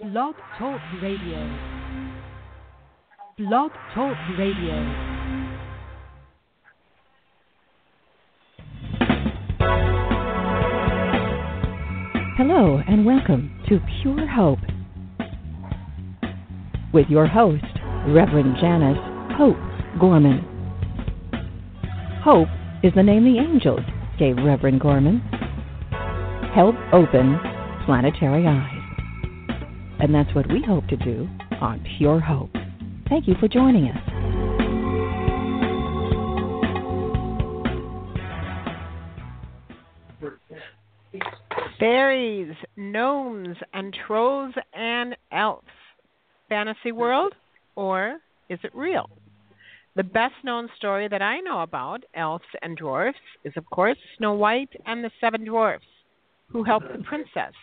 Blog Talk Radio. Blog Talk Radio. Hello and welcome to Pure Hope with your host, Reverend Janice Hope Gorman. Hope is the name the angels gave Reverend Gorman. Help open planetary eyes. And that's what we hope to do on Pure Hope. Thank you for joining us. Fairies, gnomes, and trolls and elves. Fantasy world, or is it real? The best known story that I know about elves and dwarfs is, of course, Snow White and the Seven Dwarfs, who helped the princess.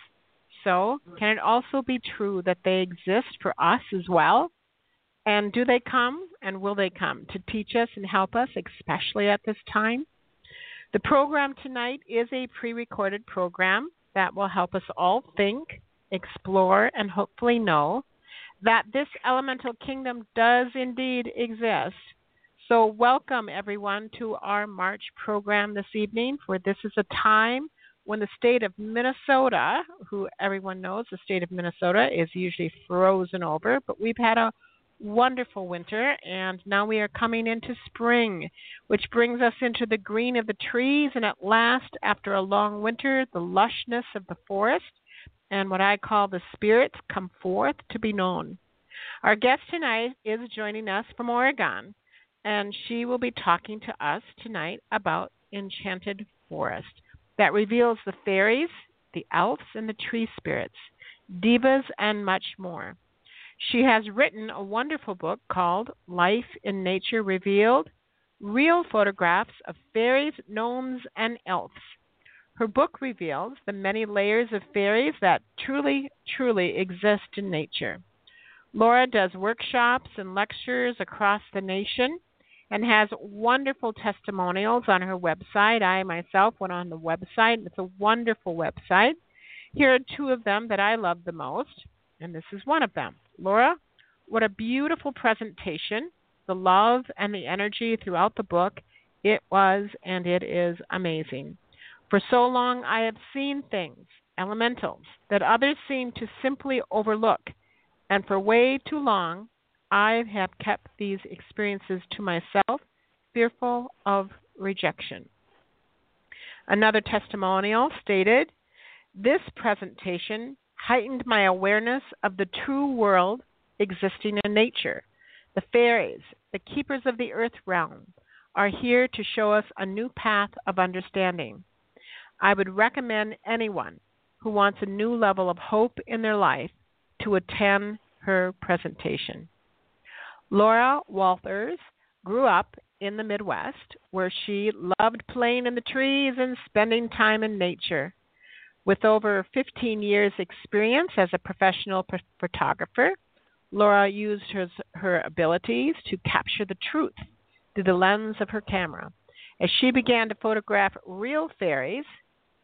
So, can it also be true that they exist for us as well? And do they come and will they come to teach us and help us, especially at this time? The program tonight is a pre recorded program that will help us all think, explore, and hopefully know that this elemental kingdom does indeed exist. So, welcome everyone to our March program this evening, for this is a time when the state of Minnesota, who everyone knows the state of Minnesota is usually frozen over, but we've had a wonderful winter and now we are coming into spring, which brings us into the green of the trees and at last, after a long winter, the lushness of the forest and what I call the spirits come forth to be known. Our guest tonight is joining us from Oregon, and she will be talking to us tonight about Enchanted Forest that reveals the fairies, the elves, and the tree spirits, divas, and much more. She has written a wonderful book called Life in Nature Revealed Real Photographs of Fairies, Gnomes, and Elves. Her book reveals the many layers of fairies that truly, truly exist in nature. Laura does workshops and lectures across the nation and has wonderful testimonials on her website. I myself went on the website. It's a wonderful website. Here are two of them that I love the most, and this is one of them. Laura, what a beautiful presentation. The love and the energy throughout the book. It was and it is amazing. For so long, I have seen things, elementals, that others seem to simply overlook. And for way too long, I have kept these experiences to myself, fearful of rejection. Another testimonial stated This presentation heightened my awareness of the true world existing in nature. The fairies, the keepers of the earth realm, are here to show us a new path of understanding. I would recommend anyone who wants a new level of hope in their life to attend her presentation. Laura Walthers grew up in the Midwest where she loved playing in the trees and spending time in nature. With over 15 years' experience as a professional p- photographer, Laura used her, her abilities to capture the truth through the lens of her camera. As she began to photograph real fairies,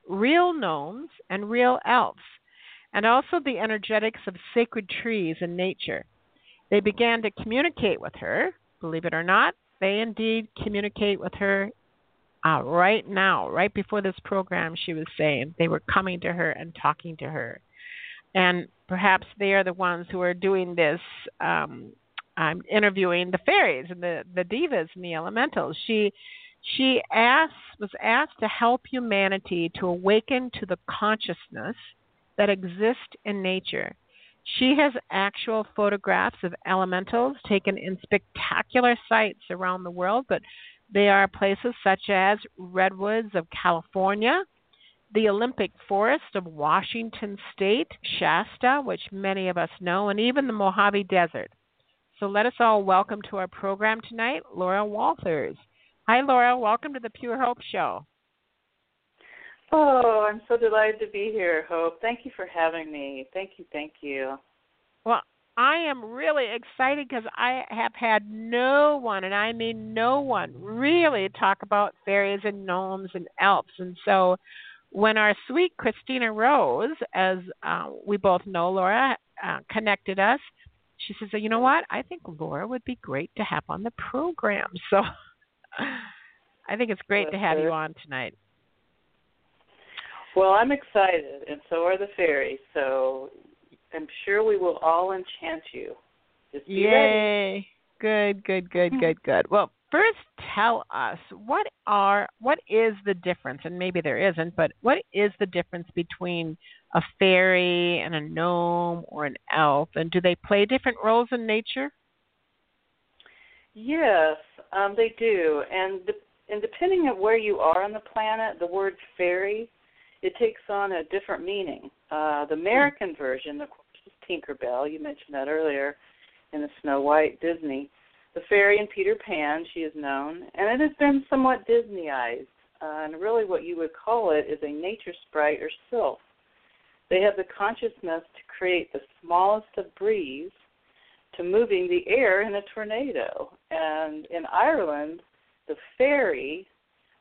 real gnomes, and real elves, and also the energetics of sacred trees and nature. They began to communicate with her. Believe it or not, they indeed communicate with her uh, right now, right before this program, she was saying they were coming to her and talking to her. And perhaps they are the ones who are doing this, um, um, interviewing the fairies and the, the divas and the elementals. She she asked was asked to help humanity to awaken to the consciousness that exists in nature. She has actual photographs of elementals taken in spectacular sites around the world, but they are places such as redwoods of California, the Olympic Forest of Washington State, Shasta, which many of us know, and even the Mojave Desert. So let us all welcome to our program tonight Laura Walthers. Hi, Laura. Welcome to the Pure Hope Show. Oh, I'm so delighted to be here, Hope. Thank you for having me. Thank you, thank you. Well, I am really excited because I have had no one, and I mean no one, really talk about fairies and gnomes and elves. And so when our sweet Christina Rose, as uh, we both know, Laura, uh, connected us, she says, "You know what? I think Laura would be great to have on the program." So I think it's great to have you on tonight. Well, I'm excited, and so are the fairies. So I'm sure we will all enchant you. Just Yay! Ready. Good, good, good, good, good. Well, first tell us what are what is the difference, and maybe there isn't, but what is the difference between a fairy and a gnome or an elf, and do they play different roles in nature? Yes, um, they do, and de- and depending on where you are on the planet, the word fairy it takes on a different meaning. Uh, the American version, of course, is Tinkerbell. You mentioned that earlier in the Snow White Disney. The fairy in Peter Pan, she is known, and it has been somewhat Disneyized. Uh, and really, what you would call it is a nature sprite or sylph. They have the consciousness to create the smallest of breeze to moving the air in a tornado. And in Ireland, the fairy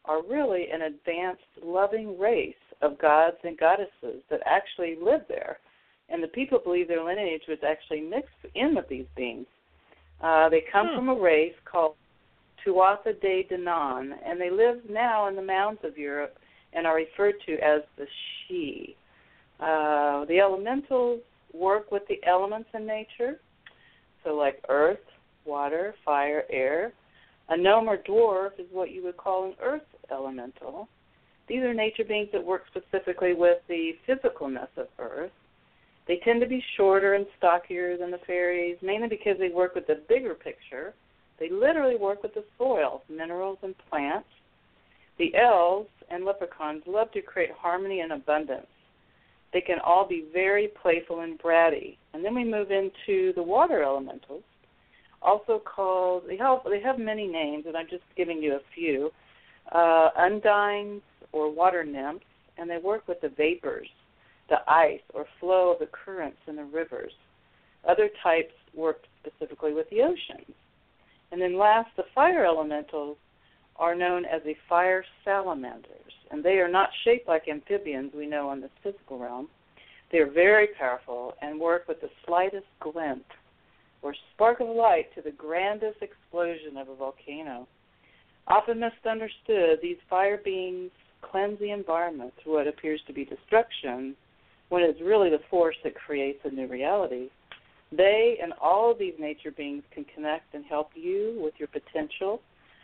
are really an advanced, loving race of gods and goddesses that actually live there. And the people believe their lineage was actually mixed in with these beings. Uh, they come hmm. from a race called Tuatha De Danann, and they live now in the mountains of Europe and are referred to as the Sidhe. Uh, the elementals work with the elements in nature, so like earth, water, fire, air. A gnome or dwarf is what you would call an earth elemental. These are nature beings that work specifically with the physicalness of Earth. They tend to be shorter and stockier than the fairies, mainly because they work with the bigger picture. They literally work with the soil, minerals, and plants. The elves and leprechauns love to create harmony and abundance. They can all be very playful and bratty. And then we move into the water elementals, also called, they have, they have many names, and I'm just giving you a few uh, undines or water nymphs, and they work with the vapors, the ice or flow of the currents in the rivers. Other types work specifically with the oceans. And then last, the fire elementals are known as the fire salamanders, and they are not shaped like amphibians we know in the physical realm. They are very powerful and work with the slightest glint or spark of light to the grandest explosion of a volcano. Often misunderstood, these fire beings cleanse the environment through what appears to be destruction when it's really the force that creates a new reality. They and all of these nature beings can connect and help you with your potential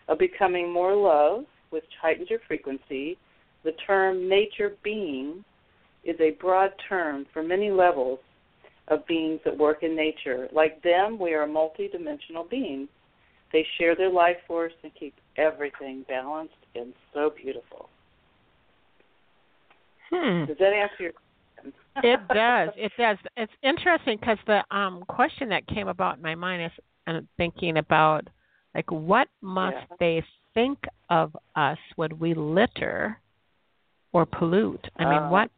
of becoming more love, which heightens your frequency. The term nature being is a broad term for many levels of beings that work in nature. Like them, we are multidimensional beings. They share their life force and keep everything balanced and so beautiful. Hmm. Does that answer your question? it does. It does. It's interesting because the um, question that came about in my mind is and thinking about like what must yeah. they think of us when we litter or pollute? I mean, uh, what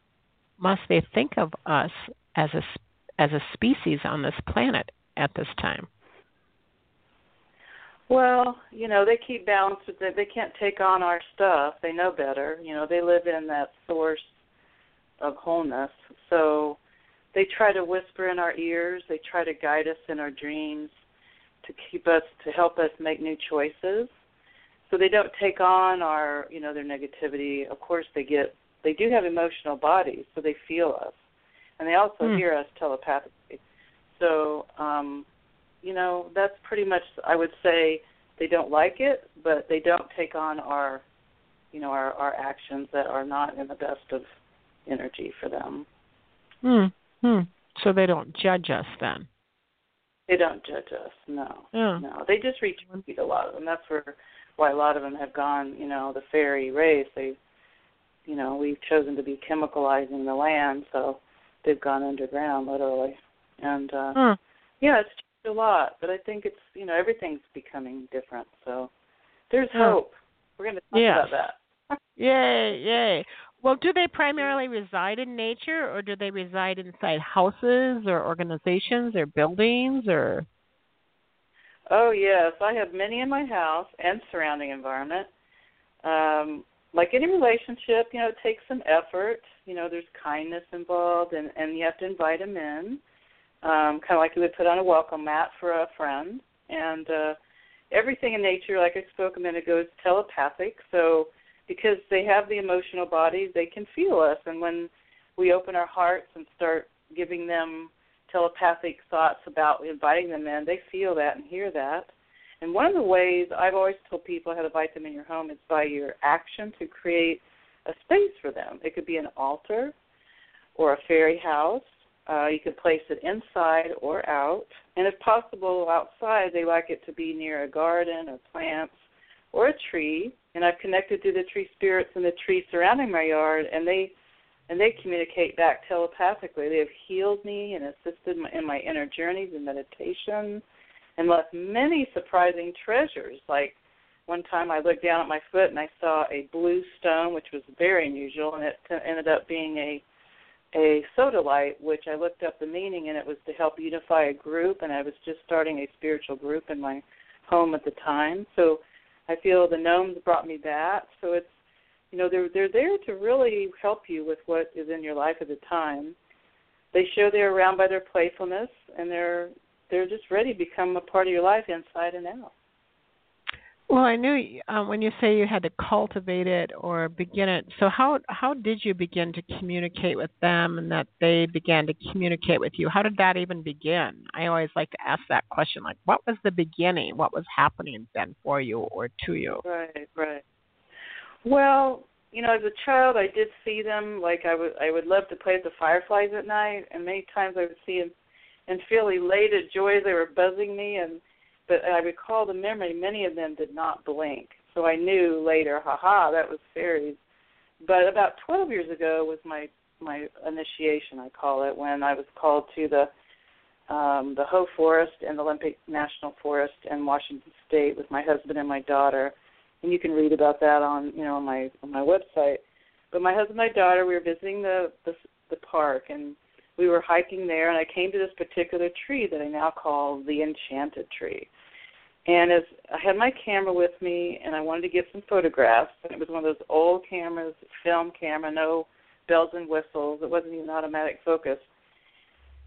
must they think of us as a as a species on this planet at this time? Well, you know, they keep balance with it. They can't take on our stuff. They know better. You know, they live in that source of wholeness. So they try to whisper in our ears. They try to guide us in our dreams to keep us to help us make new choices. So they don't take on our, you know, their negativity. Of course, they get they do have emotional bodies, so they feel us, and they also mm. hear us telepathically. So, um, you know, that's pretty much I would say they don't like it, but they don't take on our, you know, our our actions that are not in the best of energy for them. Hmm. Hmm. So they don't judge us then. They don't judge us. No. Yeah. No. They just retreat a lot of them. That's where why a lot of them have gone. You know, the fairy race. They, you know, we've chosen to be chemicalizing the land, so they've gone underground literally. And uh hmm. yeah, it's a lot. But I think it's you know everything's becoming different. So there's hope. We're going to talk about that. yay! Yay! Well, do they primarily reside in nature, or do they reside inside houses, or organizations, or buildings, or? Oh yes, I have many in my house and surrounding environment. Um, like any relationship, you know, it takes some effort. You know, there's kindness involved, and and you have to invite them in, um, kind of like you would put on a welcome mat for a friend. And uh, everything in nature, like I spoke a minute ago, is telepathic. So because they have the emotional bodies, they can feel us, and when we open our hearts and start giving them telepathic thoughts about inviting them in, they feel that and hear that. And one of the ways I've always told people how to invite them in your home is by your action to create a space for them. It could be an altar or a fairy house. Uh, you could place it inside or out. And if possible, outside, they like it to be near a garden or plants or a tree. And I've connected to the tree spirits and the trees surrounding my yard, and they and they communicate back telepathically. They have healed me and assisted in my inner journeys and meditation and left many surprising treasures. Like one time I looked down at my foot and I saw a blue stone, which was very unusual, and it ended up being a a sodalite, which I looked up the meaning, and it was to help unify a group. And I was just starting a spiritual group in my home at the time, so I feel the gnomes brought me that. So it's you know they're they're there to really help you with what is in your life at the time. They show they're around by their playfulness, and they're they're just ready to become a part of your life inside and out. Well, I knew um, when you say you had to cultivate it or begin it. So how how did you begin to communicate with them, and that they began to communicate with you? How did that even begin? I always like to ask that question. Like, what was the beginning? What was happening then for you or to you? Right, right. Well, you know, as a child, I did see them. Like I would, I would love to play with the fireflies at night, and many times I would see them and feel elated joy they were buzzing me and but I recall the memory many of them did not blink. So I knew later, haha, that was fairies. But about 12 years ago was my my initiation, I call it, when I was called to the um, the Hoh Forest and the Olympic National Forest in Washington State with my husband and my daughter. And you can read about that on you know on my on my website. But my husband and my daughter, we were visiting the the, the park, and we were hiking there, and I came to this particular tree that I now call the Enchanted Tree. And as I had my camera with me, and I wanted to get some photographs, and it was one of those old cameras, film camera, no bells and whistles. It wasn't even automatic focus.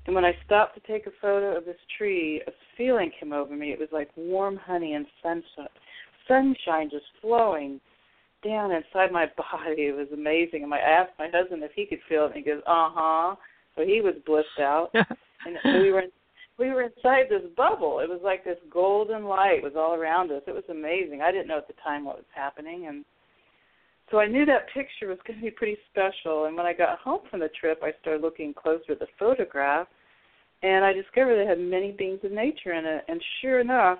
And when I stopped to take a photo of this tree, a feeling came over me. It was like warm honey and sunshine, sunshine just flowing down inside my body. It was amazing. And I asked my husband if he could feel it, and he goes, "Uh huh." So he was blissed out, and we were we were inside this bubble. It was like this golden light was all around us. It was amazing. I didn't know at the time what was happening, and so I knew that picture was going to be pretty special. And when I got home from the trip, I started looking closer at the photograph, and I discovered it had many beings of nature in it. And sure enough,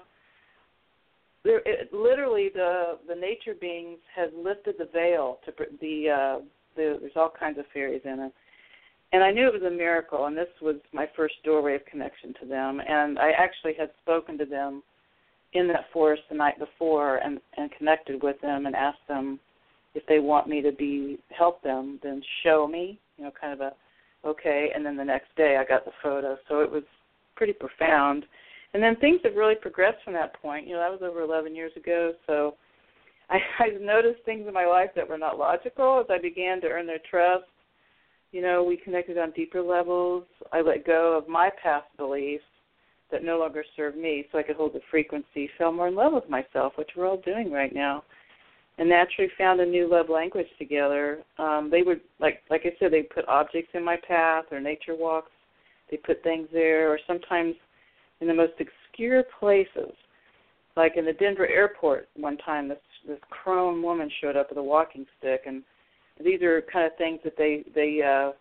there it, literally the the nature beings had lifted the veil to the uh the there's all kinds of fairies in it and I knew it was a miracle, and this was my first doorway of connection to them. And I actually had spoken to them in that forest the night before, and and connected with them, and asked them if they want me to be help them, then show me, you know, kind of a okay. And then the next day, I got the photo, so it was pretty profound. And then things have really progressed from that point. You know, that was over 11 years ago, so I, I've noticed things in my life that were not logical as I began to earn their trust you know, we connected on deeper levels. I let go of my past beliefs that no longer serve me so I could hold the frequency, fell more in love with myself, which we're all doing right now. And naturally found a new love language together. Um, they would like like I said, they put objects in my path or nature walks. They put things there or sometimes in the most obscure places. Like in the Denver airport one time this this crone woman showed up with a walking stick and these are kind of things that they they uh,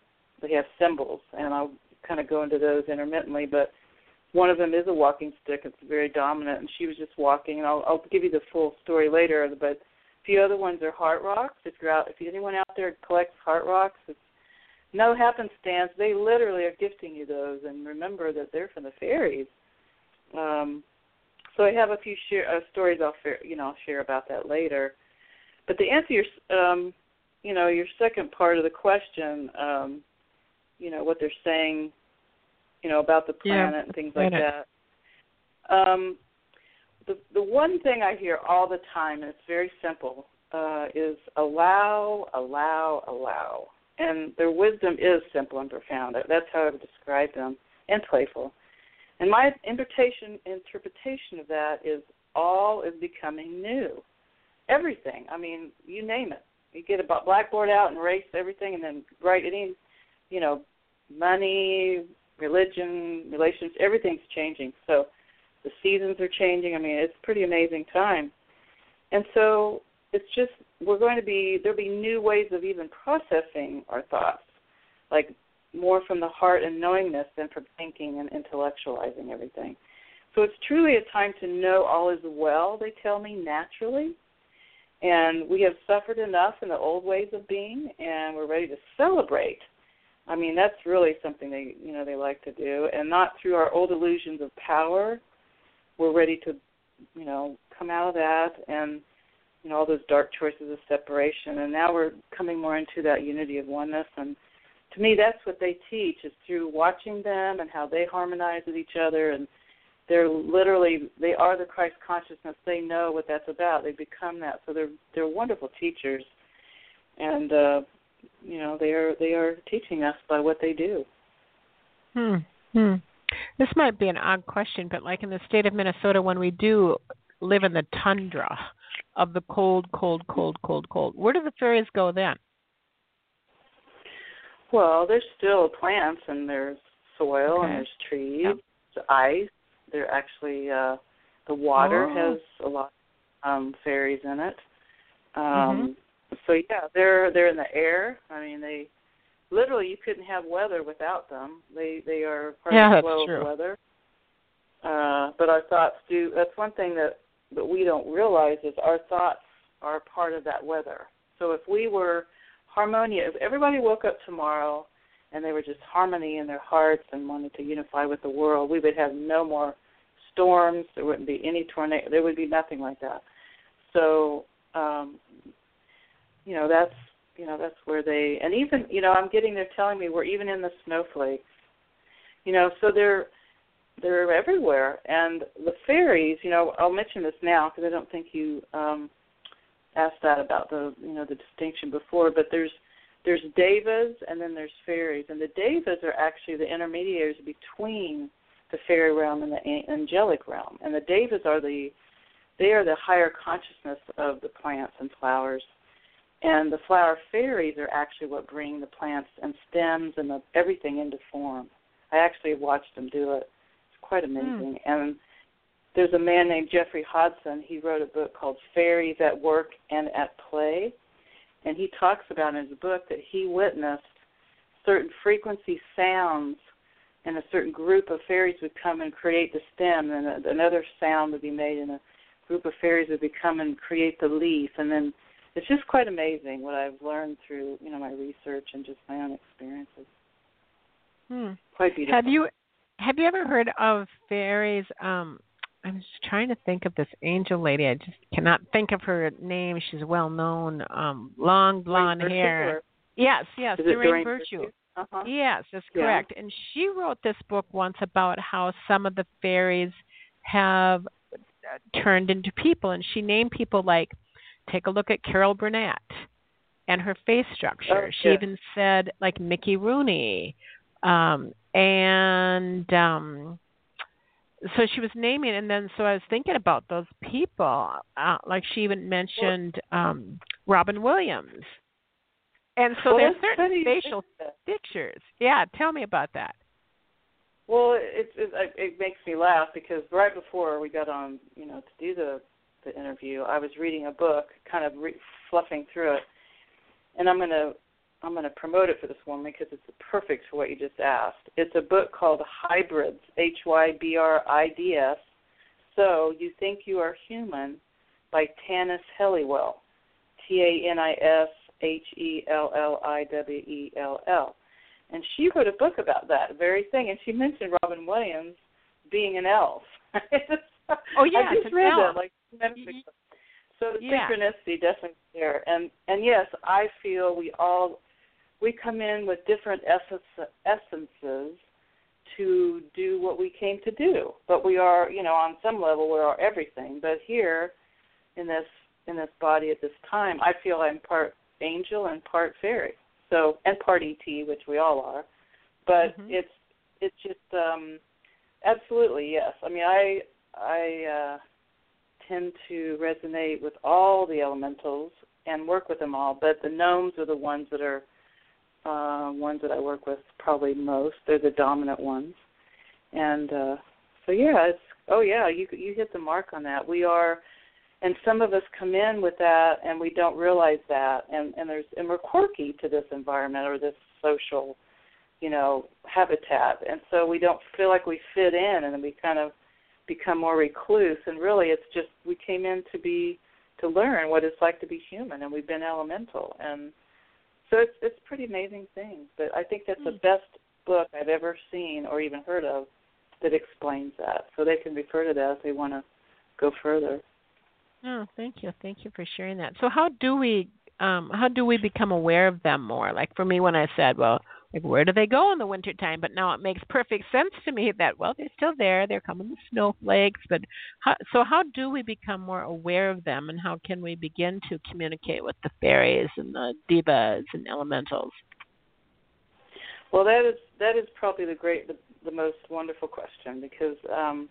they have symbols, and I'll kind of go into those intermittently. But one of them is a walking stick; it's very dominant, and she was just walking. And I'll I'll give you the full story later. But a few other ones are heart rocks. If you're out, if anyone out there collects heart rocks, it's no happenstance. They literally are gifting you those, and remember that they're from the fairies. Um, so I have a few share, uh, stories I'll share, you know I'll share about that later. But to answer your um, you know, your second part of the question, um, you know, what they're saying, you know, about the planet yeah, and things like that. Um, the the one thing I hear all the time, and it's very simple, uh, is allow, allow, allow. And their wisdom is simple and profound. That's how I would describe them, and playful. And my interpretation interpretation of that is all is becoming new. Everything. I mean, you name it. You get a blackboard out and erase everything, and then write any, you know, money, religion, relations. Everything's changing. So the seasons are changing. I mean, it's a pretty amazing time. And so it's just we're going to be there'll be new ways of even processing our thoughts, like more from the heart and knowingness than from thinking and intellectualizing everything. So it's truly a time to know all is well, they tell me naturally. And we have suffered enough in the old ways of being and we're ready to celebrate. I mean, that's really something they you know they like to do and not through our old illusions of power. We're ready to, you know, come out of that and you know all those dark choices of separation and now we're coming more into that unity of oneness and to me that's what they teach is through watching them and how they harmonize with each other and they're literally they are the Christ consciousness. They know what that's about. They become that. So they're they're wonderful teachers, and uh, you know they are they are teaching us by what they do. Hmm. Hmm. This might be an odd question, but like in the state of Minnesota, when we do live in the tundra of the cold, cold, cold, cold, cold, where do the fairies go then? Well, there's still plants and there's soil okay. and there's trees, yep. ice. There actually uh the water oh. has a lot um fairies in it. Um mm-hmm. so yeah, they're they're in the air. I mean they literally you couldn't have weather without them. They they are part yeah, of the flow true. of weather. Uh but our thoughts do that's one thing that that we don't realize is our thoughts are part of that weather. So if we were harmonious, if everybody woke up tomorrow and they were just harmony in their hearts and wanted to unify with the world, we would have no more storms. There wouldn't be any tornado. There would be nothing like that. So, um, you know, that's you know that's where they and even you know I'm getting they're telling me we're even in the snowflakes. You know, so they're they're everywhere. And the fairies, you know, I'll mention this now because I don't think you um, asked that about the you know the distinction before. But there's there's devas and then there's fairies, and the devas are actually the intermediaries between the fairy realm and the angelic realm. And the devas are the they are the higher consciousness of the plants and flowers. And the flower fairies are actually what bring the plants and stems and the, everything into form. I actually watched them do it. It's quite amazing. Mm. And there's a man named Geoffrey Hodson. He wrote a book called Fairies at Work and at Play. And he talks about in his book that he witnessed certain frequency sounds and a certain group of fairies would come and create the stem, and another sound would be made, and a group of fairies would come and create the leaf, and then it's just quite amazing what I've learned through you know my research and just my own experiences. Hmm. Quite beautiful. Have you have you ever heard of fairies? Um, I'm just trying to think of this angel lady. I just cannot think of her name. She's well known. Um, long blonde hair. Virtue, yes, yes, Is it Doreen, Doreen Virtue. Virtue? Uh-huh. Yes, that's Yeah. correct. And she wrote this book once about how some of the fairies have uh, turned into people, and she named people like, take a look at Carol Burnett and her face structure. Oh, she yeah. even said like Mickey Rooney, um, and um, so she was naming. And then so I was thinking about those people, uh, like she even mentioned um, Robin Williams. And so Well, there's certain facial pictures. Yeah, tell me about that. Well, it, it it makes me laugh because right before we got on, you know, to do the the interview, I was reading a book, kind of re- fluffing through it, and I'm gonna I'm gonna promote it for this woman because it's perfect for what you just asked. It's a book called Hybrids, H Y B R I D S. So you think you are human, by Tanis Helliwell, T A N I S H E L L I W E L L and she wrote a book about that very thing. And she mentioned Robin Williams being an elf. Oh, yeah, I just read elf. that like two minutes Y- ago. So the yeah. synchronicity definitely there. And and yes, I feel we all we come in with different essence, essences to do what we came to do. But we are, you know, on some level we are everything. But here in this in this body at this time, I feel I'm part angel and part fairy. So and part ET, which we all are. But Mhm. it's it's just um absolutely yes. I mean I I uh tend to resonate with all the elementals and work with them all, but the gnomes are the ones that are uh ones that I work with probably most. They're the dominant ones. And uh so yeah, it's oh yeah, you you hit the mark on that. We are and some of us come in with that and we don't realize that. And and there's and we're quirky to this environment or this social you know habitat. And so we don't feel like we fit in and we kind of become more recluse. And really it's just we came in to be to learn what it's like to be human and we've been elemental. And so it's it's pretty amazing thing. But i think that's the mm. best book i've ever seen or even heard of that explains that. So they can refer to that if they want to go further Oh, thank you. Thank you for sharing that. So how do we um how do we become aware of them more? Like for me when I said, well, like where do they go in the wintertime? But now it makes perfect sense to me that well, they're still there. They're coming with snowflakes, but how, so how do we become more aware of them and how can we begin to communicate with the fairies and the devas and elementals? Well, that is that is probably the great the, the most wonderful question because um,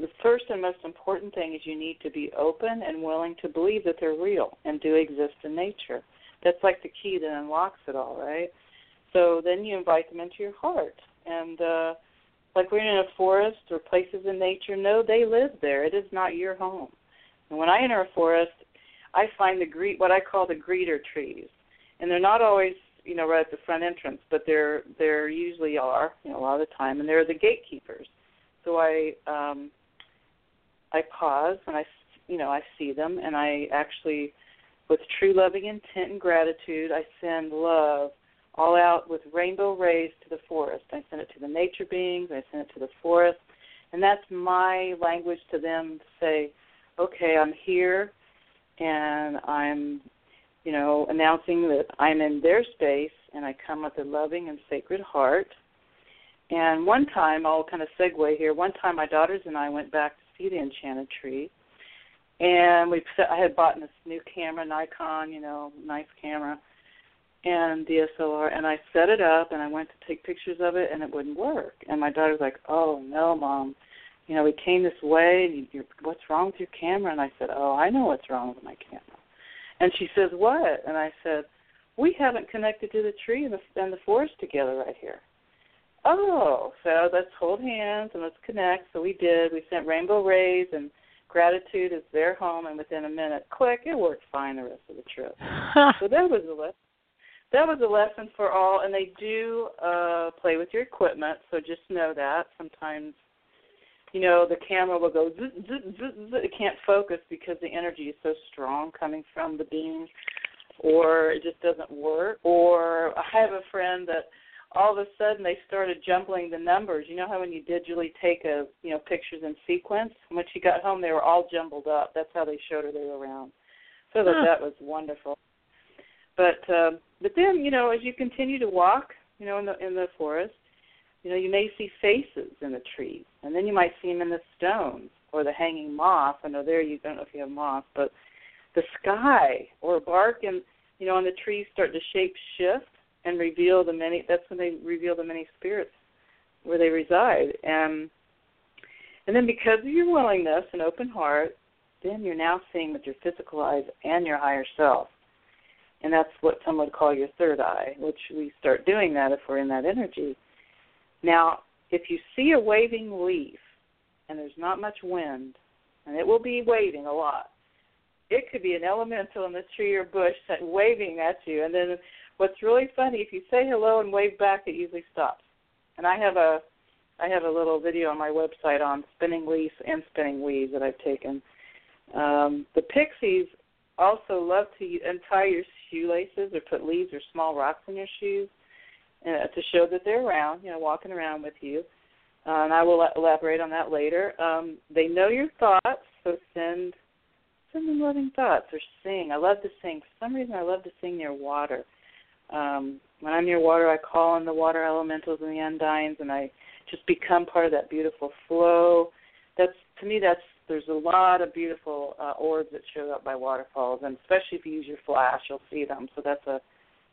the first and most important thing is you need to be open and willing to believe that they're real and do exist in nature. That's like the key that unlocks it all, right? So then you invite them into your heart and uh like we're in a forest or places in nature, no, they live there. It is not your home. And when I enter a forest, I find the greet what I call the greeter trees. And they're not always you know, right at the front entrance, but they're they're usually are, you know, a lot of the time, and they're the gatekeepers. So I um, I pause and I, you know, I see them, and I actually, with true loving intent and gratitude, I send love all out with rainbow rays to the forest. I send it to the nature beings. I send it to the forest, and that's my language to them to say, okay, I'm here, and I'm you know, announcing that I'm in their space and I come with a loving and sacred heart. And one time, I'll kind of segue here. One time, my daughters and I went back see the enchanted tree, and we set, I had bought this new camera, Nikon, you know, nice camera, and DSLR, and I set it up and I went to take pictures of it, and it wouldn't work. And my daughter's like, "Oh no, mom." You know, we came this way, and you're, what's wrong with your camera? And I said, "Oh, I know what's wrong with my camera." And she says, "What?" And I said, "We haven't connected to the tree and the and the forest together right here." Oh, so let's hold hands and let's connect. So we did. We sent rainbow rays and gratitude is their home, and within a minute, click, it worked fine the rest of the trip. so that was a lesson. That was a lesson for all, and they do uh, play with your equipment. So just know that sometimes you know, the camera will go zzz, zzz, zzz, zzz. it can't focus because the energy is so strong coming from the beam or it just doesn't work. Or I have a friend that all of a sudden they started jumbling the numbers. You know how when you digitally take a you know pictures in sequence? When she got home they were all jumbled up. That's how they showed her they were around. So Huh. that was wonderful. But um but then, you know, as you continue to walk, you know, in the in the forest, you know, you may see faces in the trees, and then you might see them in the stones or the hanging moss. I know there you don't know if you have moss, but the sky or bark and you know, and the trees start to shape shift and reveal the many. That's when they reveal the many spirits where they reside, and and then because of your willingness and open heart, then you're now seeing with your physical eyes and your higher self. And that's what some would call your third eye, which we start doing that if we're in that energy. Now, if you see a waving leaf and there's not much wind, and it will be waving a lot, it could be an elemental in the tree or bush that waving at you. And then what's really funny, if you say hello and wave back, it usually stops. And I have a I have a little video on my website on spinning leaves and spinning weeds that I've taken. Um, the pixies also love to untie your shoelaces or put leaves or small rocks in your shoes uh, to show that they're around, you know, walking around with you. Uh, and I will elaborate on that later. Um, they know your thoughts, so send send them loving thoughts or sing. I love to sing. For some reason, I love to sing near water. Um, when I'm near water, I call on the water elementals and the undines, and I just become part of that beautiful flow. That's to me, that's there's a lot of beautiful uh, orbs that show up by waterfalls, and especially if you use your flash, you'll see them. So that's a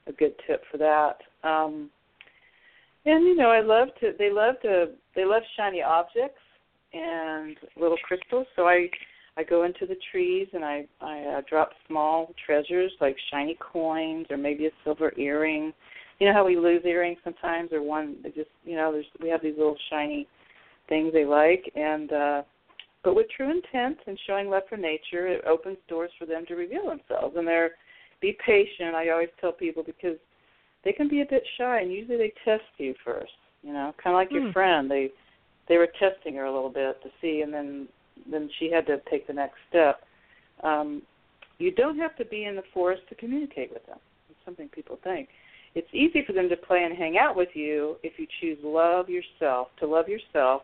a good tip for that. Um, and you know, I love to. They love to. They love shiny objects and little crystals. So I I go into the trees and I I uh, drop small treasures like shiny coins or maybe a silver earring. You know how we lose earrings sometimes, or one they just you know there's we have these little shiny things they like and. uh but with true intent and showing love for nature, it opens doors for them to reveal themselves. And they're be patient. I always tell people because they can be a bit shy, and usually they test you first. You know, kind of like your Hmm. friend. They they were testing her a little bit to see, and then then she had to take the next step. Um, you don't have to be in the forest to communicate with them. It's something people think. It's easy for them to play and hang out with you if you choose love yourself, to love yourself,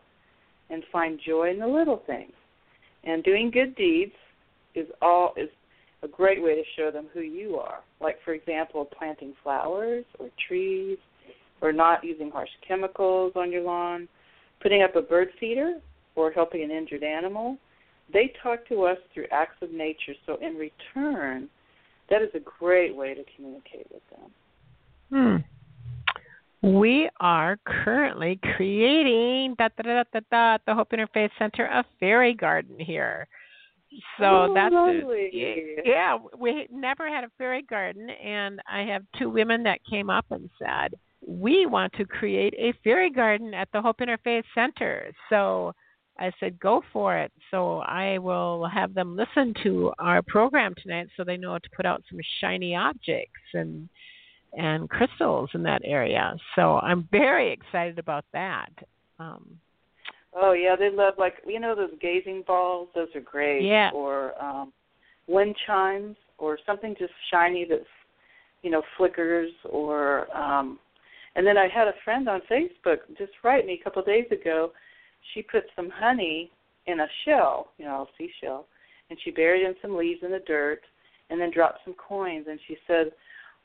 and find joy in the little things. And doing good deeds is all is a great way to show them who you are. Like for example, planting flowers or trees, or not using harsh chemicals on your lawn, putting up a bird feeder, or helping an injured animal. They talk to us through acts of nature, so in return, that is a great way to communicate with them. Hmm. We are currently creating da, da, da, da, da, at the Hope Interfaith Center a fairy garden here. So Oh, that's lovely. yeah. We never had a fairy garden, and I have two women that came up and said we want to create a fairy garden at the Hope Interfaith Center. So I said go for it. So I will have them listen to our program tonight, so they know to put out some shiny objects and and crystals in that area. So I'm very excited about that. Um, Oh yeah, they love like you know those gazing balls. Those are great. Yeah. Or um, wind chimes, or something just shiny that's you know flickers. Or um, and then I had a friend on Facebook just write me a couple of days ago. She put some honey in a shell, you know, a seashell, and she buried in some leaves in the dirt, and then dropped some coins. And she said,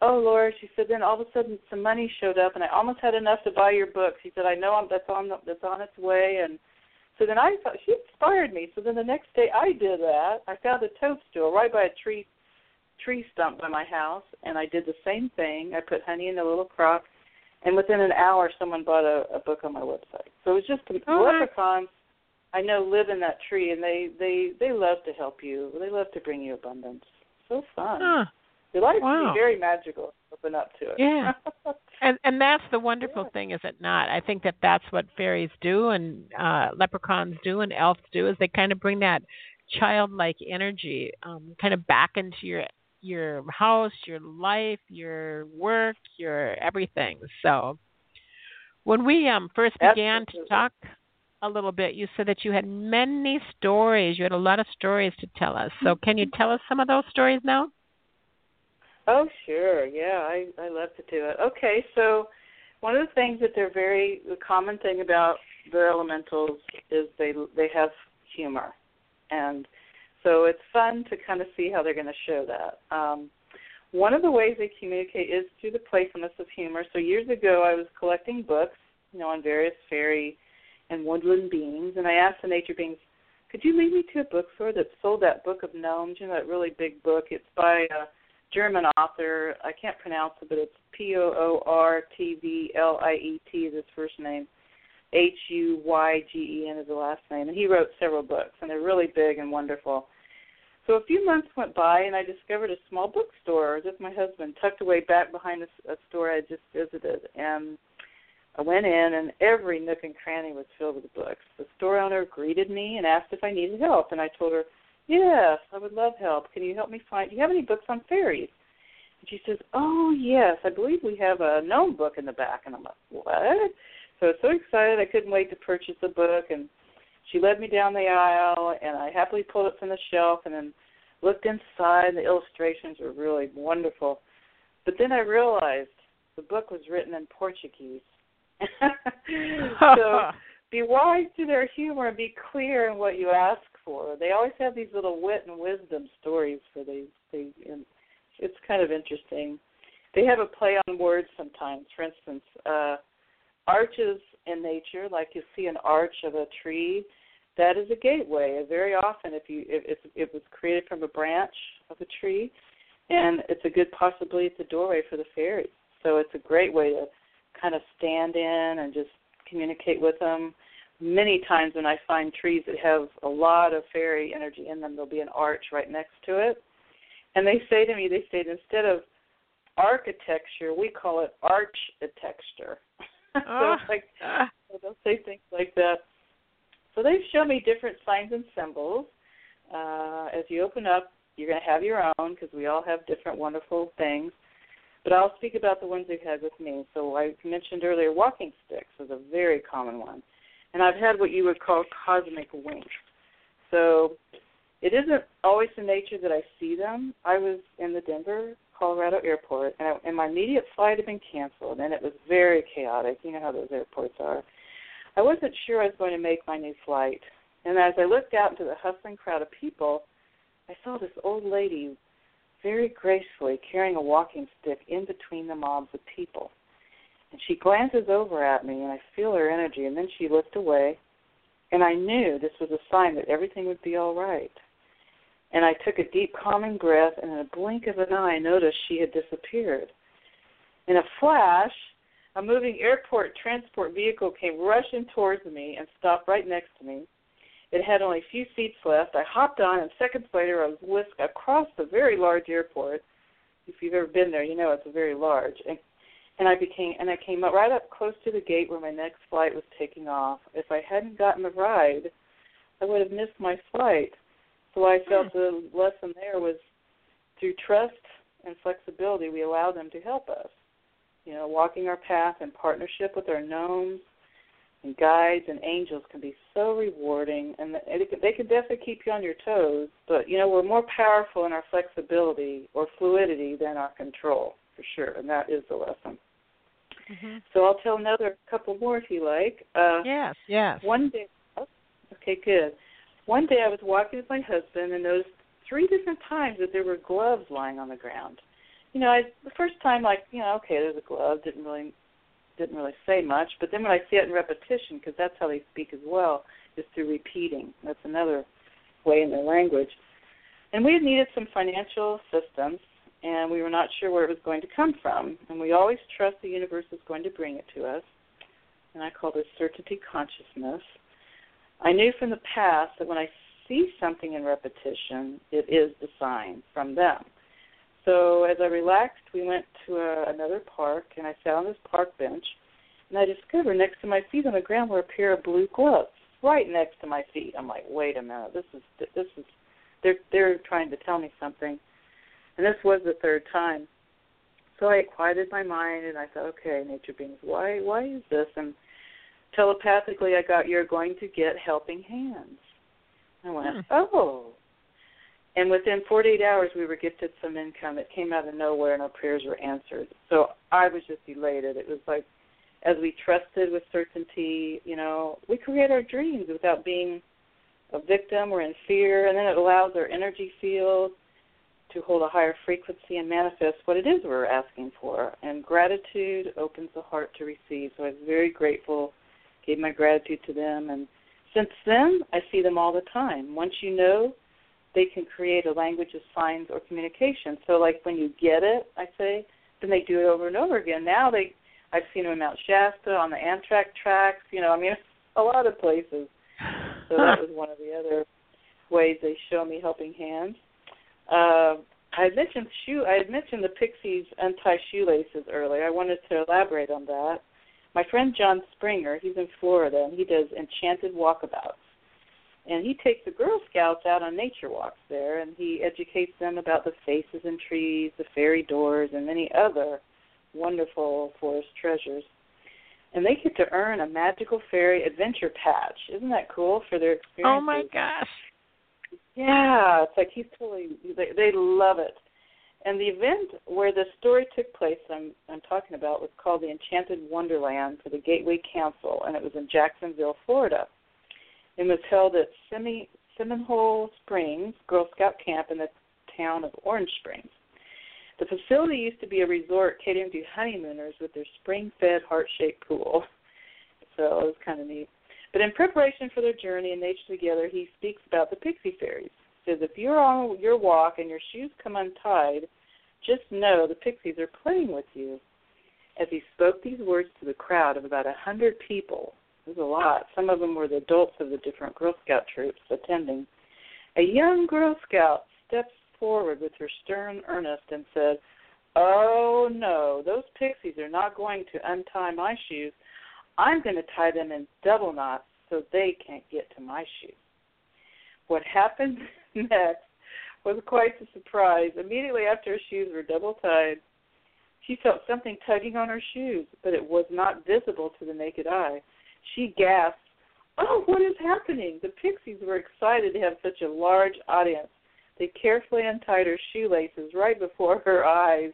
"Oh Lord," she said. Then all of a sudden some money showed up, and I almost had enough to buy your book. She said, "I know I'm, that's on the, that's on its way." And so then I thought she inspired me. So then the next day I did that. I found a toadstool right by a tree tree stump by my house, and I did the same thing. I put honey in a little crock, and within an hour someone bought a, a book on my website. So it was just the Oh, leprechauns. I know live in that tree, and they they they love to help you. They love to bring you abundance. So fun. huh. Your life Wow. can be very magical. Open up to it. Yeah. And and that's the wonderful Yeah. thing, is it not? I think that that's what fairies do, and uh, leprechauns do, and elves do, is they kind of bring that childlike energy um, kind of back into your your house, your life, your work, your everything. So when we um first began to talk a little bit, you said that you had many stories. You had a lot of stories to tell us. So can you tell us some of those stories now? Oh, sure. Yeah, I I love to do it. Okay, so one of the things that they're very the common thing about the elementals is they they have humor, and so it's fun to kind of see how they're going to show that. Um, one of the ways they communicate is through the playfulness of humor. So years ago, I was collecting books, you know, on various fairy and woodland beings, and I asked the nature beings, "Could you lead me to a bookstore that sold that book of gnomes? You know, that really big book. It's by a German author. I can't pronounce it, but it's P O O R T V L I E T is his first name. H U Y G E N is the last name, and he wrote several books, and they're really big and wonderful. So a few months went by, and I discovered a small bookstore with my husband, tucked away back behind a, a store I just visited. And I went in, and every nook and cranny was filled with books. The store owner greeted me and asked if I needed help, and I told her, "Yes, I would love help. Can you help me find? Do you have any books on fairies?" And she says, "Oh yes, I believe we have a gnome book in the back." And I'm like, "What?" So I was so excited I couldn't wait to purchase the book, and she led me down the aisle, and I happily pulled it from the shelf, and then looked inside. The illustrations were really wonderful, but then I realized the book was written in Portuguese. so be wise to their humor and be clear in what you ask for. They always have these little wit and wisdom stories for these. They, and it's kind of interesting. They have a play on words sometimes. For instance, uh, arches in nature, like you see an arch of a tree, that is a gateway. Very often, if you if, if it was created from a branch of a tree, and it's a good possibly it's a doorway for the fairies. So it's a great way to kind of stand in and just communicate with them. Many times when I find trees that have a lot of fairy energy in them, there'll be an arch right next to it. And they say to me, they say instead of architecture, we call it architecture. so it's ah. like ah. so they'll say things like that. So they show me different signs and symbols. Uh, as you open up, you're going to have your own because we all have different wonderful things. But I'll speak about the ones they've had with me. So I mentioned earlier, walking sticks is a very common one, and I've had what you would call cosmic wings. So it isn't always in nature that I see them. I was in the Denver, Colorado airport, and, I, and my immediate flight had been canceled, and it was very chaotic. You know how those airports are. I wasn't sure I was going to make my new flight, and as I looked out into the hustling crowd of people, I saw this old lady very gracefully carrying a walking stick in between the mobs of people. And she glances over at me, and I feel her energy, and then she looked away, and I knew this was a sign that everything would be all right. And I took a deep, calming breath, and in a blink of an eye, I noticed she had disappeared. In a flash, a moving airport transport vehicle came rushing towards me and stopped right next to me. It had only a few seats left. I hopped on, and seconds later, I was whisked across the very large airport. If you've ever been there, you know it's very large. And and I became and I came up right up close to the gate where my next flight was taking off. If I hadn't gotten the ride, I would have missed my flight. So I hmm. felt the lesson there was through trust and flexibility, we allow them to help us. You know, walking our path in partnership with our gnomes and guides and angels can be so rewarding, and they can, they can definitely keep you on your toes. But you know, we're more powerful in our flexibility or fluidity than our control, for sure, and that is the lesson. hmm So I'll tell another couple more if you like. Uh, Yes, yes. one day, oh, okay, good. One day I was walking with my husband and noticed three different times that there were gloves lying on the ground. You know, I the first time like you know, okay, there's a glove. Didn't really didn't really say much, but then when I see it in repetition, because that's how they speak as well, is through repeating. That's another way in their language. And we had needed some financial assistance, and we were not sure where it was going to come from. And we always trust the universe is going to bring it to us. And I call this certainty consciousness. I knew from the past that when I see something in repetition, it is the sign from them. So as I relaxed, we went to a, another park, and I sat on this park bench, and I discovered next to my feet on the ground were a pair of blue gloves, right next to my feet. I'm like, wait a minute, this is this is they're they're trying to tell me something, and this was the third time. So I quieted my mind, and I thought, okay, nature beings, why why is this? And telepathically, I got, you're going to get helping hands. I went, Hmm. oh. And within 48 hours, we were gifted some income. It came out of nowhere, and our prayers were answered. So I was just elated. It was like, as we trusted with certainty, you know, we create our dreams without being a victim or in fear, and then it allows our energy field to hold a higher frequency and manifest what it is we're asking for. And gratitude opens the heart to receive. So I was very grateful, gave my gratitude to them, and since then I see them all the time. Once you know, they can create a language of signs or communication. So like when you get it, I say, then they do it over and over again. Now they, I've seen them in Mount Shasta on the Amtrak tracks. You know, I mean, a lot of places. So that was one of the other ways they show me helping hands. Uh, I had mentioned shoe. I had mentioned the Pixies untie shoelaces earlier. I wanted to elaborate on that. My friend John Springer, he's in Florida, and he does enchanted walkabouts. And he takes the Girl Scouts out on nature walks there, and he educates them about the faces in trees, the fairy doors, and many other wonderful forest treasures. And they get to earn a magical fairy adventure patch. Isn't that cool for their experiences? Oh my gosh. Yeah, it's like he's totally. They, they love it. And the event where the story took place, I'm I'm talking about, was called the Enchanted Wonderland for the Gateway Council, and it was in Jacksonville, Florida. It was held at Semi, Seminole Springs Girl Scout Camp in the town of Orange Springs. The facility used to be a resort catering to honeymooners with their spring-fed heart-shaped pool. So it was kind of neat. But in preparation for their journey in nature together, he speaks about the pixie fairies. He says, if you're on your walk and your shoes come untied, just know the pixies are playing with you. As he spoke these words to the crowd of about a hundred people, was a lot. Some of them were the adults of the different Girl Scout troops attending. A young Girl Scout steps forward with her stern earnest and said, Oh no, those pixies are not going to untie my shoes. I'm going to tie them in double knots so they can't get to my shoes. What happened next was quite a surprise. Immediately after her shoes were double tied, she felt something tugging on her shoes, but it was not visible to the naked eye. She gasped, Oh, what is happening? The pixies were excited to have such a large audience. They carefully untied her shoelaces right before her eyes.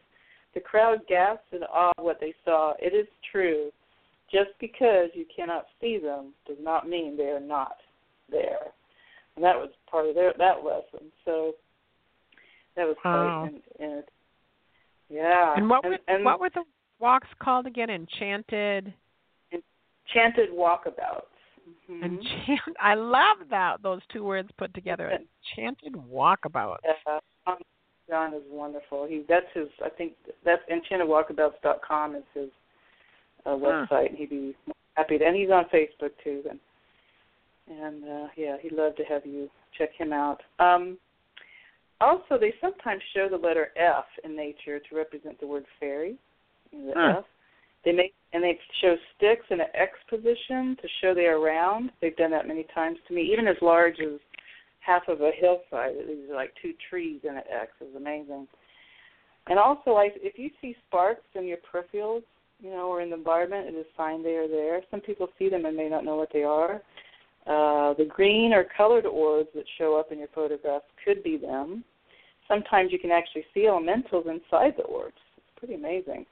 The crowd gasped in awe of what they saw. It is true. Just because you cannot see them does not mean they are not there. And that was part of their that lesson. So that was wow. quite yeah. And what were and, and what were the walks called again? Enchanted. Enchanted walkabouts. Mm-hmm. Enchant. I love that those two words put together. Enchanted walkabout. Yeah, John is wonderful. He that's his. I think that's enchantedwalkabouts.com is his uh, website. Huh. He'd be happy to, and he's on Facebook too. And and uh, yeah, he'd love to have you check him out. Um, also, they sometimes show the letter F in nature to represent the word fairy. The huh. F. They make and they show sticks in an X position to show they are round. They've done that many times to me, even as large as half of a hillside. These are like two trees in an X. It's amazing. And also, like if you see sparks in your peripherals, you know, or in the environment, it is a sign they are there. Some people see them and may not know what they are. Uh, the green or colored orbs that show up in your photographs could be them. Sometimes you can actually see elementals inside the orbs. It's pretty amazing.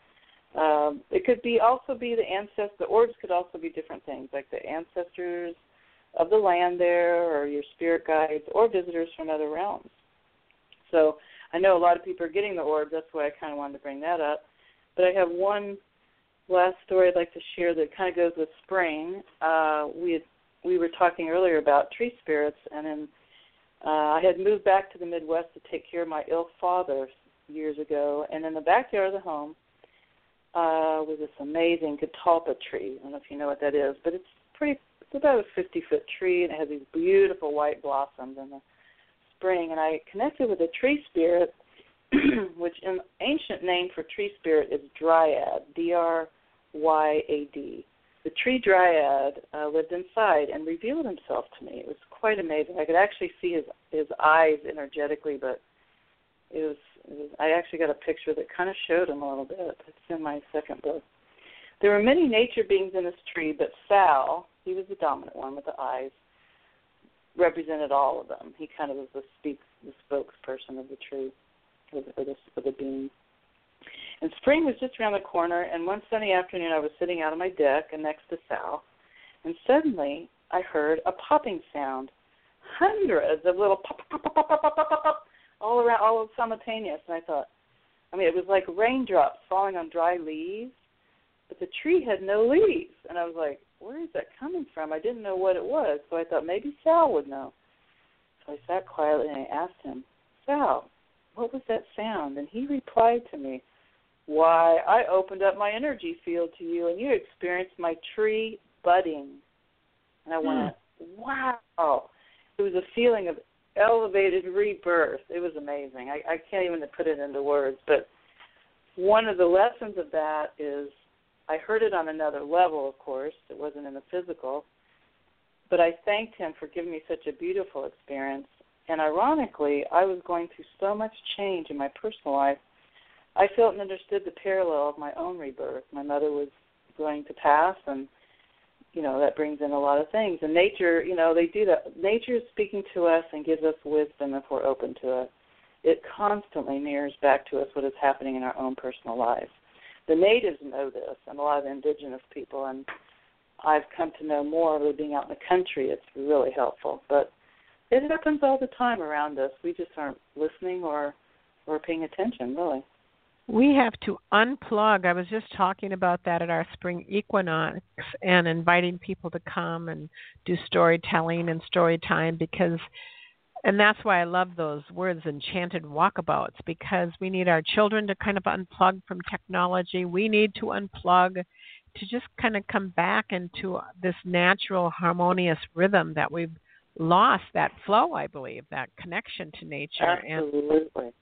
Um, it could be also be the ancestor. The orbs could also be different things, like the ancestors of the land there, or your spirit guides, or visitors from other realms. So I know a lot of people are getting the orbs. That's why I kind of wanted to bring that up. But I have one last story I'd like to share that kind of goes with spring. Uh, we had, we were talking earlier about tree spirits, and then uh, I had moved back to the Midwest to take care of my ill father years ago, and in the backyard of the home uh, was this amazing catalpa tree. I don't know if you know what that is, but it's pretty. It's about a 50 foot tree, and it has these beautiful white blossoms in the spring. And I connected with a tree spirit, which in ancient name for tree spirit is dryad, D R Y A D. The tree dryad uh, lived inside and revealed himself to me. It was quite amazing. I could actually see his his eyes energetically, but it was I actually got a picture that kind of showed him a little bit. It's in my second book. There were many nature beings in this tree, but Sal, he was the dominant one with the eyes, represented all of them. He kind of was the speak the spokesperson of the tree, or the, or the, or the being. And spring was just around the corner, and one sunny afternoon I was sitting out on my deck and next to Sal, and suddenly I heard a popping sound. Hundreds of little pop, pop, pop, pop, pop, pop, pop, pop all around, all simultaneous. And I thought, I mean, it was like raindrops falling on dry leaves, but the tree had no leaves. And I was like, where is that coming from? I didn't know what it was, so I thought maybe Sal would know. So I sat quietly and I asked him, Sal, what was that sound? And he replied to me, Why, I opened up my energy field to you and you experienced my tree budding. And I went, hmm. Wow. It was a feeling of elevated rebirth. It was amazing. I, I can't even put it into words, but one of the lessons of that is I heard it on another level, of course. It wasn't in the physical, but I thanked him for giving me such a beautiful experience. And ironically, I was going through so much change in my personal life. I felt and understood the parallel of my own rebirth. My mother was going to pass, and you know that brings in a lot of things. And nature you know they do that. Nature is speaking to us and gives us wisdom if we're open to it. It constantly mirrors back to us what is happening in our own personal lives. The natives know this and a lot of indigenous people and i've come to know more of being out in the country. It's really helpful. But it happens all the time around us. We just aren't listening or or paying attention really We have to unplug. I was just talking about that at our spring equinox and inviting people to come and do storytelling and story time because and that's why I love those words enchanted walkabouts because we need our children to kind of unplug from technology. We need to unplug to just kind of come back into this natural harmonious rhythm that we've lost that flow, I believe, that connection to nature. Absolutely. And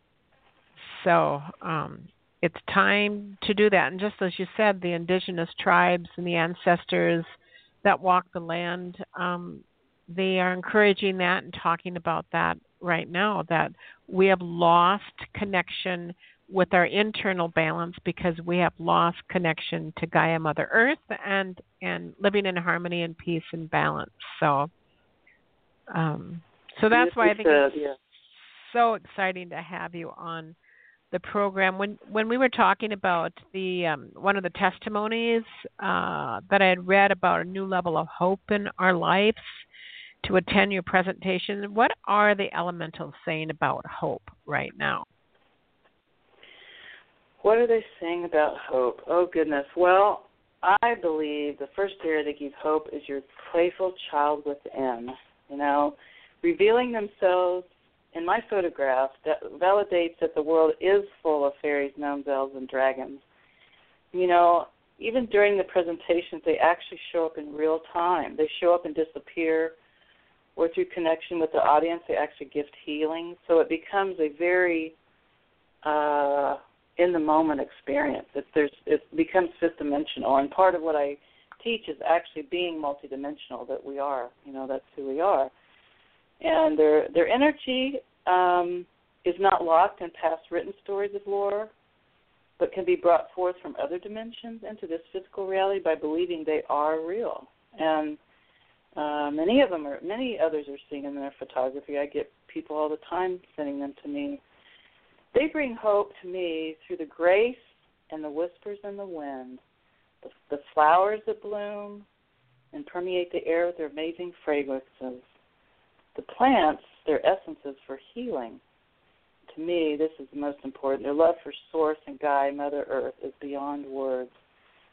so um, it's time to do that. And just as you said, the indigenous tribes and the ancestors that walk the land, um, they are encouraging that and talking about that right now that we have lost connection with our internal balance because we have lost connection to Gaia Mother Earth and and living in harmony and peace and balance. So um so that's why I think it's so exciting to have you on the program. When when we were talking about the um, one of the testimonies uh, that I had read about a new level of hope in our lives, to attend your presentation. What are the elementals saying about hope right now? What are they saying about hope? Oh, goodness. Well, I believe the first area that gives hope is your playful child within. You know, revealing themselves in my photograph that validates that the world is full of fairies, gnomes, elves, and dragons. You know, even during the presentations, they actually show up in real time. They show up and disappear or through connection with the audience, they actually gift healing. So it becomes a very uh, in the moment experience. It, there's, it becomes fifth dimensional, and part of what I teach is actually being multidimensional. That we are, you know, that's who we are, and their their energy um, is not locked in past written stories of lore, but can be brought forth from other dimensions into this physical reality by believing they are real. And uh, many of them are, many others are seen in their photography. I get people all the time sending them to me. They bring hope to me through the grace and the whispers in the wind, the, the flowers that bloom and permeate the air with their amazing fragrances, the plants, their essences for healing. To me, this is the most important. Their love for Source and Gaia, Mother Earth, is beyond words.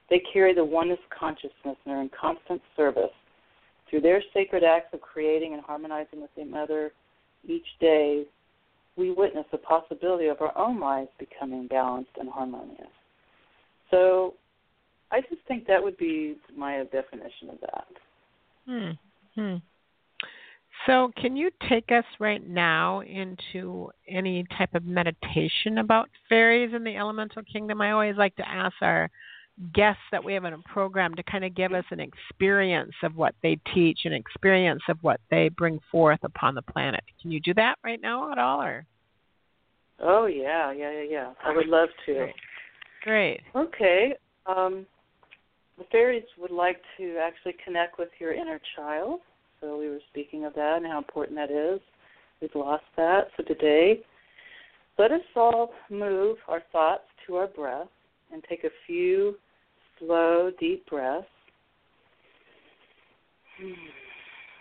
They carry the oneness consciousness and are in constant service through their sacred acts of creating and harmonizing with the Mother each day, we witness the possibility of our own lives becoming balanced and harmonious. So I just think that would be my definition of that. Hmm. hmm. So, can you take us right now into any type of meditation about fairies in the elemental kingdom? I always like to ask our guests that we have in a program to kind of give us an experience of what they teach, an experience of what they bring forth upon the planet. Can you do that right now at all, or? Oh yeah, yeah, yeah, yeah. I would love to. Great. Okay. Um, the fairies would like to actually connect with your inner child. So we were speaking of that and how important that is. We've lost that. So today, let us all move our thoughts to our breath and take a few slow, deep breaths.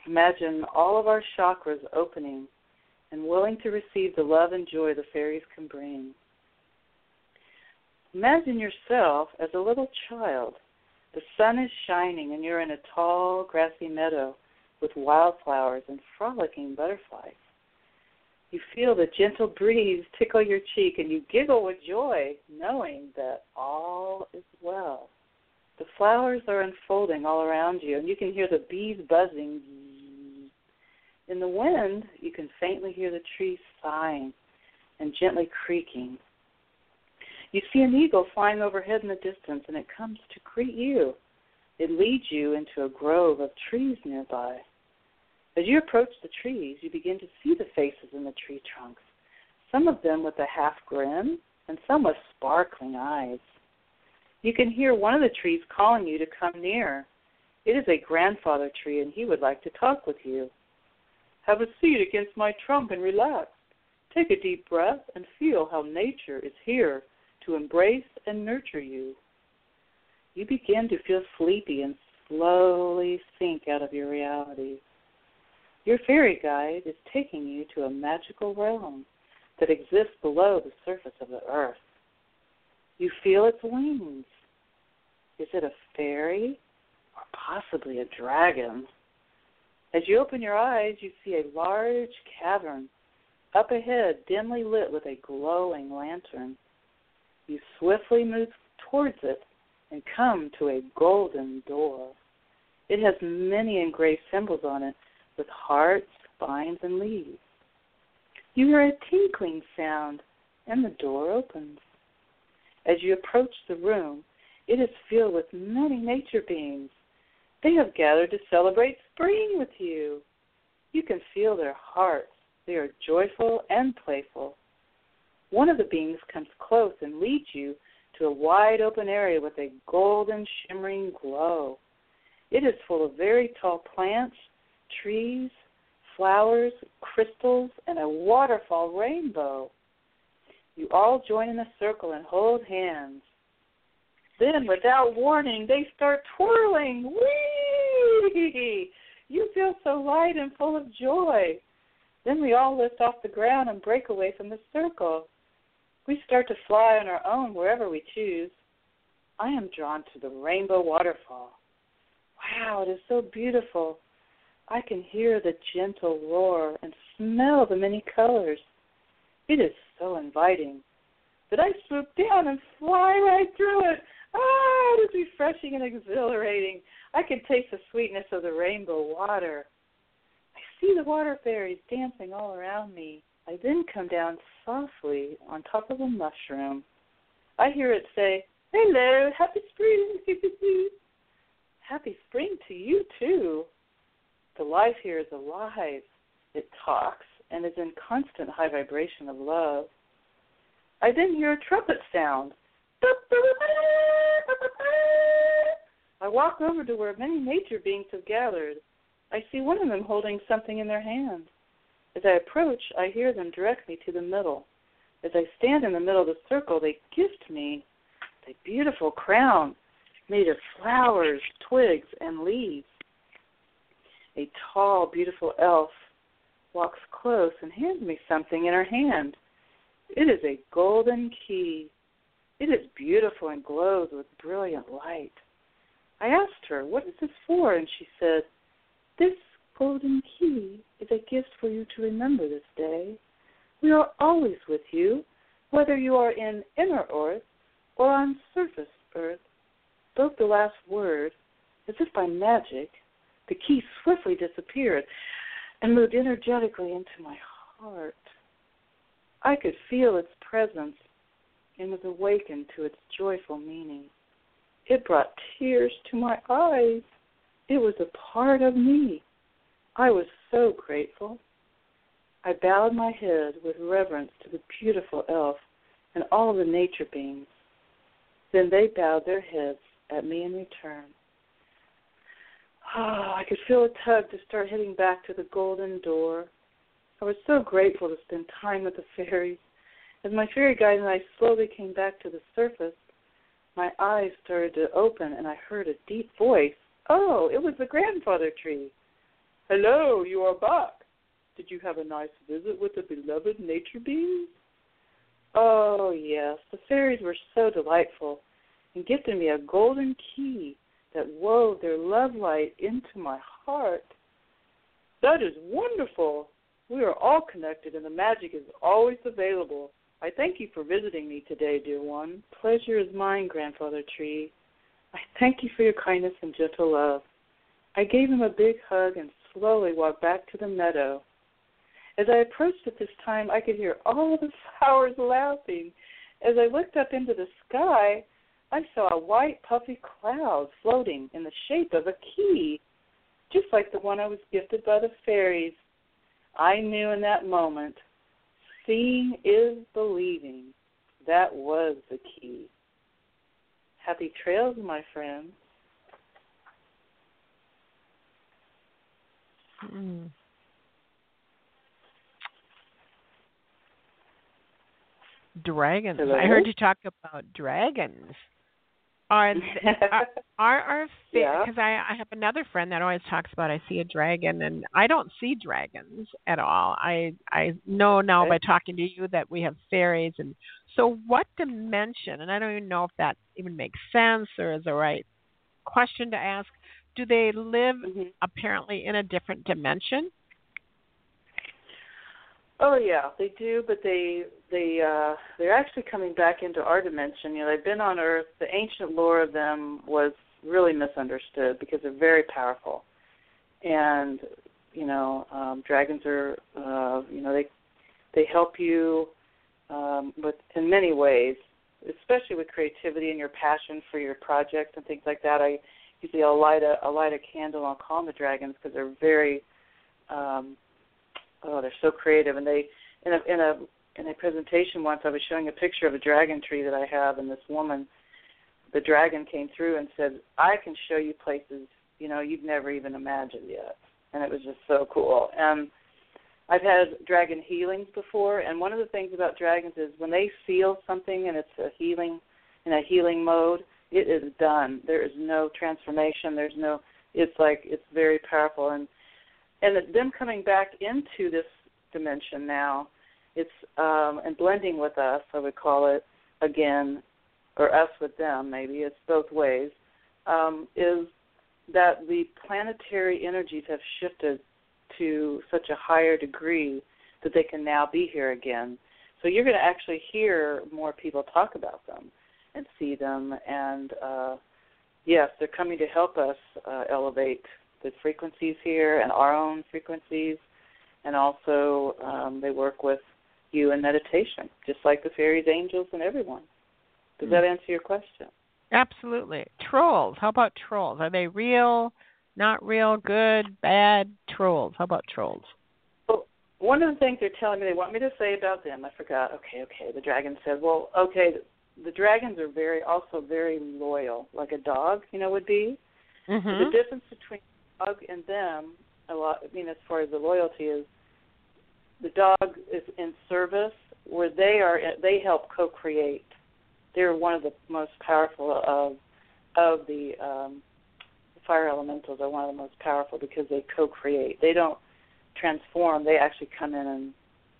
Imagine all of our chakras opening and willing to receive the love and joy the fairies can bring. Imagine yourself as a little child. The sun is shining and you're in a tall, grassy meadow with wildflowers and frolicking butterflies. You feel the gentle breeze tickle your cheek and you giggle with joy, knowing that all is well. The flowers are unfolding all around you, and you can hear the bees buzzing. In the wind, you can faintly hear the trees sighing and gently creaking. You see an eagle flying overhead in the distance, and it comes to greet you. It leads you into a grove of trees nearby. As you approach the trees, you begin to see the faces in the tree trunks, some of them with a half grin and some with sparkling eyes. You can hear one of the trees calling you to come near. It is a grandfather tree, and he would like to talk with you. Have a seat against my trunk and relax. Take a deep breath and feel how nature is here to embrace and nurture you. You begin to feel sleepy and slowly sink out of your reality. Your fairy guide is taking you to a magical realm that exists below the surface of the earth. You feel its wings. Is it a fairy or possibly a dragon? As you open your eyes, you see a large cavern up ahead, dimly lit with a glowing lantern. You swiftly move towards it and come to a golden door. It has many engraved symbols on it with hearts, vines, and leaves. You hear a tinkling sound and the door opens. As you approach the room, it is filled with many nature beings. They have gathered to celebrate spring with you. You can feel their hearts. They are joyful and playful. One of the beings comes close and leads you to a wide open area with a golden shimmering glow. It is full of very tall plants, trees, flowers, crystals, and a waterfall rainbow. You all join in a circle and hold hands. Then, without warning, they start twirling. Whee! You feel so light and full of joy. Then we all lift off the ground and break away from the circle. We start to fly on our own wherever we choose. I am drawn to the rainbow waterfall. Wow, it is so beautiful. I can hear the gentle roar and smell the many colors. It is so inviting that I swoop down and fly right through it. Ah, it is refreshing and exhilarating. I can taste the sweetness of the rainbow water. I see the water fairies dancing all around me. I then come down softly on top of a mushroom. I hear it say, Hello, happy spring. happy spring to you, too. The life here is alive. It talks and is in constant high vibration of love. I then hear a trumpet sound. I walk over to where many nature beings have gathered. I see one of them holding something in their hand. As I approach, I hear them direct me to the middle. As I stand in the middle of the circle, they gift me a beautiful crown made of flowers, twigs, and leaves. A tall, beautiful elf walks close and hands me something in her hand. It is a golden key. It is beautiful and glows with brilliant light. I asked her, What is this for? And she said, This golden key is a gift for you to remember this day. We are always with you, whether you are in inner earth or on surface earth. Spoke the last word, as if by magic, the key swiftly disappeared and moved energetically into my heart. I could feel its presence and was awakened to its joyful meaning. It brought tears to my eyes. It was a part of me. I was so grateful. I bowed my head with reverence to the beautiful elf and all the nature beings. Then they bowed their heads at me in return. Oh, I could feel a tug to start heading back to the golden door. I was so grateful to spend time with the fairies. As my fairy guide and I slowly came back to the surface, my eyes started to open and I heard a deep voice. Oh, it was the grandfather tree. Hello, you are back. Did you have a nice visit with the beloved nature beings? Oh, yes. The fairies were so delightful and gifted me a golden key that wove their love light into my heart. That is wonderful. We are all connected and the magic is always available. I thank you for visiting me today, dear one. Pleasure is mine, Grandfather Tree. I thank you for your kindness and gentle love. I gave him a big hug and slowly walked back to the meadow. As I approached at this time, I could hear all the flowers laughing. As I looked up into the sky, I saw a white puffy cloud floating in the shape of a key, just like the one I was gifted by the fairies. I knew in that moment, seeing is believing. That was the key. Happy trails, my friends. Hmm. Dragons. Hello? I heard you talk about dragons. Are are, are our Yeah. because I I have another friend that always talks about I see a dragon and I don't see dragons at all. I I know now by talking to you that we have fairies and so what dimension and I don't even know if that even makes sense or is the right question to ask. Do they live Mhm. apparently in a different dimension? Oh yeah, they do, but they they uh they're actually coming back into our dimension. You know, they've been on Earth. The ancient lore of them was really misunderstood because they're very powerful, and you know, um, dragons are uh, you know they they help you um, with in many ways, especially with creativity and your passion for your projects and things like that. I usually I'll light a I'll light a candle. I'll call them the dragons because they're very um, oh they're so creative. And they in a in a in a presentation once I was showing a picture of a dragon tree that I have and this woman the dragon came through and said I can show you places you know you've never even imagined yet. And it was just so cool. And I've had dragon healings before and one of the things about dragons is when they feel something and it's a healing in a healing mode it is done. There is no transformation. There's no it's like it's very powerful. And and them coming back into this dimension now, it's um, and blending with us, I would call it again, or us with them, maybe it's both ways. Um, is that the planetary energies have shifted to such a higher degree that they can now be here again. So you're going to actually hear more people talk about them and see them, and uh, yes, they're coming to help us uh, elevate the frequencies here and our own frequencies, and also um, they work with you in meditation, just like the fairies, angels, and everyone. Does Hmm. that answer your question? Absolutely. Trolls. How about trolls? Are they real? Not real? Good? Bad? Trolls. How about trolls? Well, one of the things they're telling me they want me to say about them, I forgot. Okay, okay. The dragon said, "Well, okay, the dragons are very also very loyal, like a dog, you know, would be." Mm-hmm. The difference between dog and them, a lot. I mean, as far as the loyalty is, the dog is in service, where they are. They help co-create. They're one of the most powerful of of the um, fire elementals. Are one of the most powerful because they co-create. They don't transform. They actually come in and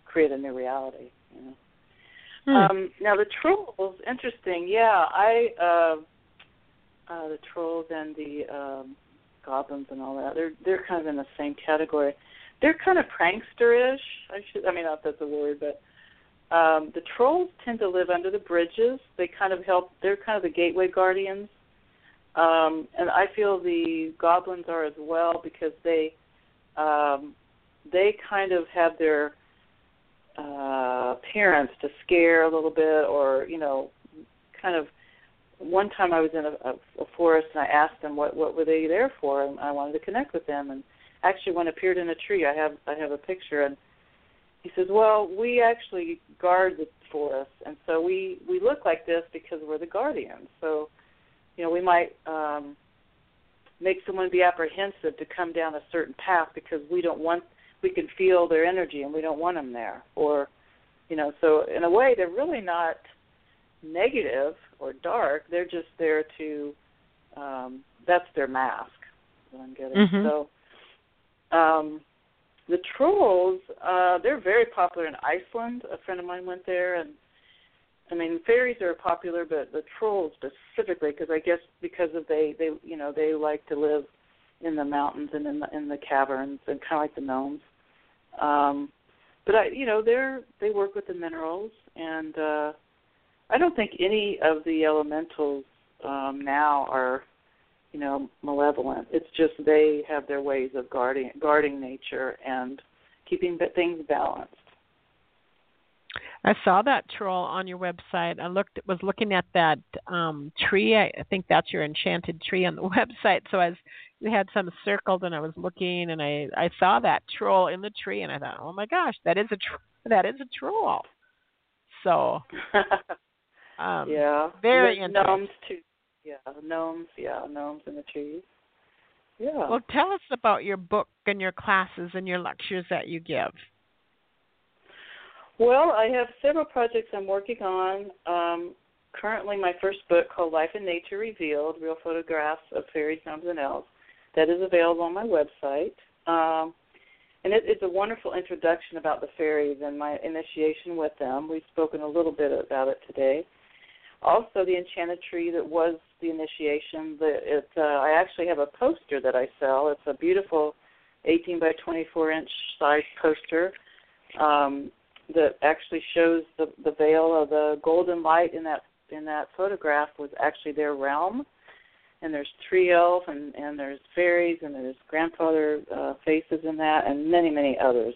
create a new reality. You know. Hmm. Um, now the trolls, interesting. Yeah, I uh, uh, the trolls and the um, goblins and all that. They're they're kind of in the same category. They're kind of prankster-ish. I should. I mean, not that's a word, but um, the trolls tend to live under the bridges. They kind of help. They're kind of the gateway guardians. Um, and I feel the goblins are as well because they um, they kind of have their uh, appearance to scare a little bit, or you know, kind of. One time I was in a, a, a forest and I asked them what what were they there for, and I wanted to connect with them. And actually, one appeared in a tree. I have I have a picture, and he says, "Well, we actually guard the forest, and so we we look like this because we're the guardians. So, you know, we might." um make someone be apprehensive to come down a certain path because we don't want we can feel their energy and we don't want them there or you know so in a way they're really not negative or dark they're just there to um that's their mask what i'm getting Mhm. so um the trolls uh they're very popular in iceland a friend of mine went there and I mean, fairies are popular, but the trolls specifically, because I guess because of they they you know they like to live in the mountains and in the in the caverns and kind of like the gnomes. Um, but I you know they're they work with the minerals and uh, I don't think any of the elementals um, now are you know malevolent. It's just they have their ways of guarding guarding nature and keeping things balanced. I saw that troll on your website. I looked was looking at that um tree. I, I think that's your enchanted tree on the website. So as you had some circled and I was looking and I I saw that troll in the tree and I thought, "Oh my gosh, that is a tr- that is a troll." So, um yeah. very And interesting. gnomes too. Yeah, gnomes. Yeah, gnomes in the trees. Yeah. Well, tell us about your book and your classes and your lectures that you give. Well, I have several projects I'm working on. Um, currently my first book called Life in Nature Revealed: Real Photographs of Fairies, Gnomes, and Elves. That is available on my website. Um, and it, it's a wonderful introduction about the fairies and my initiation with them. We've spoken a little bit about it today. Also, the enchanted tree that was the initiation. The, it, uh, I actually have a poster that I sell. It's a beautiful 18 by 24 inch size poster um, that actually shows the the veil of the golden light in that in that photograph was actually their realm. And there's tree elf and and there's fairies and there's grandfather uh, faces in that and many many others.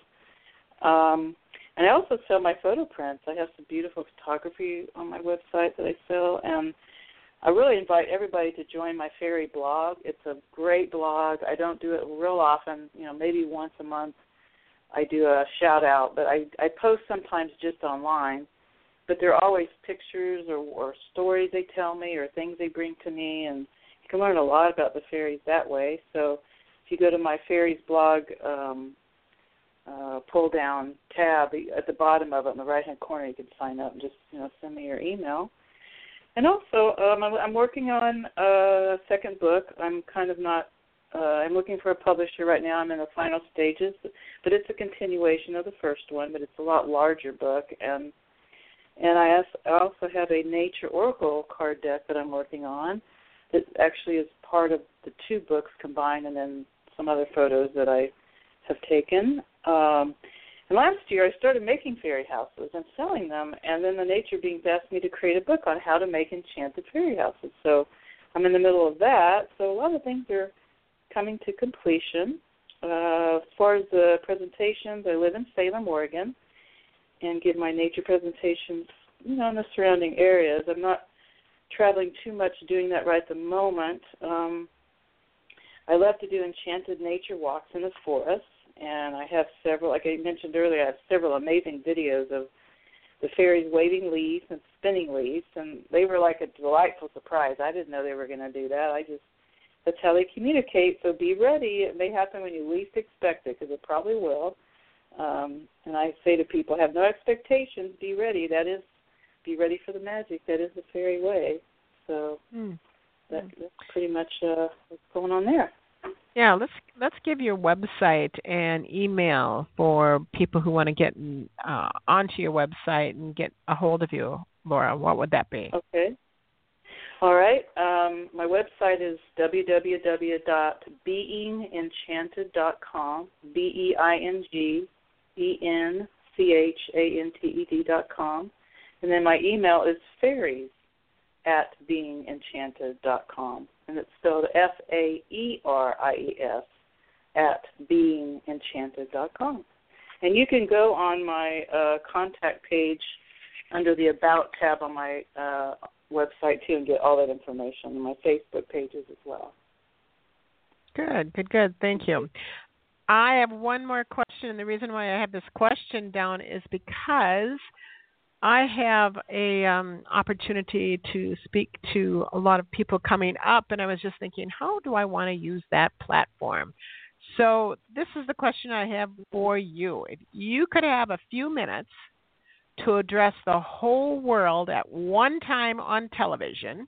Um, and I also sell my photo prints. I have some beautiful photography on my website that I sell, and I really invite everybody to join my fairy blog. It's a great blog. I don't do it real often, you know, maybe once a month. I do a shout out, but I I post sometimes just online. But there are always pictures or, or stories they tell me or things they bring to me, and you can learn a lot about the fairies that way. So if you go to my fairies blog um, uh, pull down tab at the bottom of it in the right hand corner, you can sign up and just you know send me your email. And also, um, I'm, working on a second book. I'm kind of not. Uh, I'm looking for a publisher right now. I'm in the final stages, but it's a continuation of the first one, but it's a lot larger book. And and I also have a nature oracle card deck that I'm working on. That actually is part of the two books combined, and then some other photos that I have taken. Um, and last year, I started making fairy houses and selling them, and then the Nature Beings asked me to create a book on how to make enchanted fairy houses. So I'm in the middle of that. So a lot of things are coming to completion. Uh, as far as the presentations, I live in Salem, Oregon, and give my nature presentations, you know, in the surrounding areas. I'm not traveling too much doing that right at the moment. Um, I love to do enchanted nature walks in the forest and I have several, like I mentioned earlier, I have several amazing videos of the fairies waving leaves and spinning leaves, and they were like a delightful surprise. I didn't know they were going to do that. I just that's how they communicate. So be ready. It may happen when you least expect it, because it probably will. Um, and I say to people, have no expectations. Be ready. That is, be ready for the magic. That is the fairy way. So mm. that, that's pretty much uh, what's going on there. Yeah, let's let's give your website and email for people who want to get uh, onto your website and get a hold of you, Laura. What would that be? Okay. All right. Um, my website is www.beingenchanted.com. B e i n g e n c h a n t e d dot com, And then my email is fairies at beingenchanted.com and it's spelled F A E R I E S at beingenchanted.com. And you can go on my uh, contact page under the About tab on my uh, website too and get all that information. My Facebook pages as well. Good, good, good. Thank you. I have one more question, and the reason why I have this question down is because I have a um, opportunity to speak to a lot of people coming up, and I was just thinking, how do I want to use that platform? So this is the question I have for you. If you could have a few minutes to address the whole world at one time on television,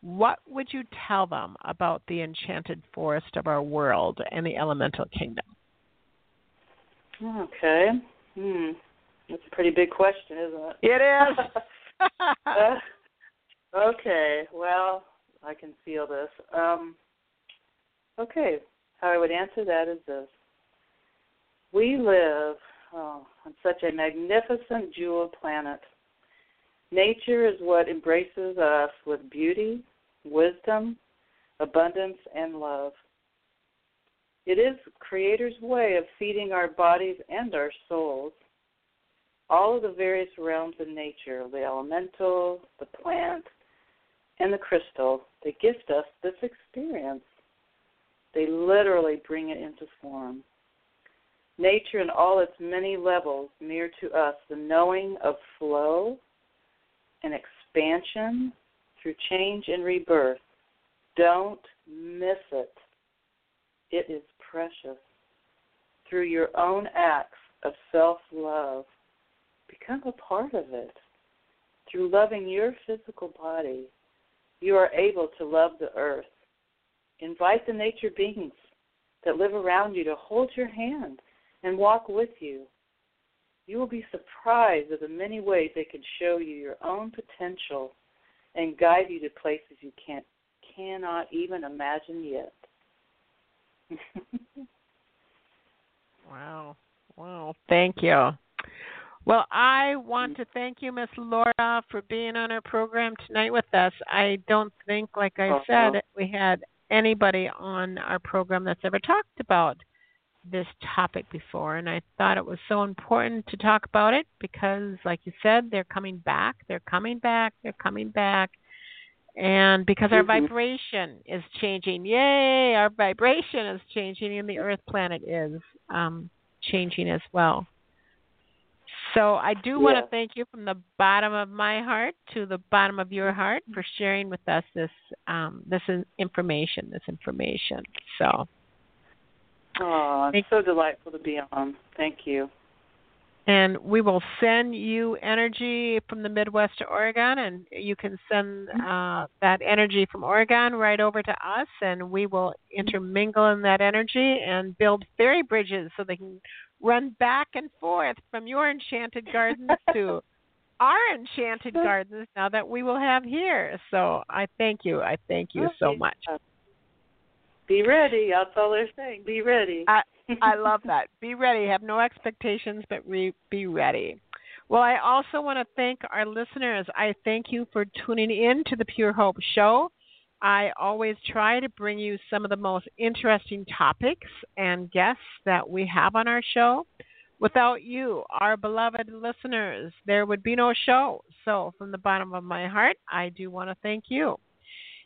what would you tell them about the enchanted forest of our world and the elemental kingdom? Okay. Hmm. That's a pretty big question, isn't it? It is. uh, okay, well, I can feel this. Um, okay, how I would answer that is this. We live oh, on such a magnificent jewel planet. Nature is what embraces us with beauty, wisdom, abundance, and love. It is Creator's way of feeding our bodies and our souls all of the various realms of nature the elemental, the plant, and the crystal. They gift us this experience. They literally bring it into form. Nature in all its many levels mirror to us the knowing of flow and expansion through change and rebirth. Don't miss it. It is precious. Through your own acts of self love, become a part of it. through loving your physical body, you are able to love the earth. Invite the nature beings that live around you to hold your hand and walk with you. You will be surprised at the many ways they can show you your own potential and guide you to places you can't cannot even imagine yet. wow. Wow. Thank you. Well, I want to thank you, Miss Laura, for being on our program tonight with us. I don't think, like I uh-huh. said, we had anybody on our program that's ever talked about this topic before, and I thought it was so important to talk about it because, like you said, they're coming back, they're coming back, they're coming back, and because our mm-hmm. vibration is changing, yay, our vibration is changing, and the Earth planet is um, changing as well. So I do want to thank you from the bottom of my heart to the bottom of your heart for sharing with us this um, this information. This information. So. Oh, it's so delightful to be on. Thank you. And we will send you energy from the Midwest to Oregon, and you can send uh, that energy from Oregon right over to us, and we will intermingle in that energy and build fairy bridges so they can run back and forth from your enchanted gardens to our enchanted gardens now that we will have here. So I thank you. I thank you so much. Be ready. That's all they're saying. Be ready. I, I love that. Be ready. Have no expectations, but re, be ready. Well, I also want to thank our listeners. I thank you for tuning in to the Pure Hope Show. I always try to bring you some of the most interesting topics and guests that we have on our show. Without you, our beloved listeners, there would be no show. So, from the bottom of my heart, I do want to thank you.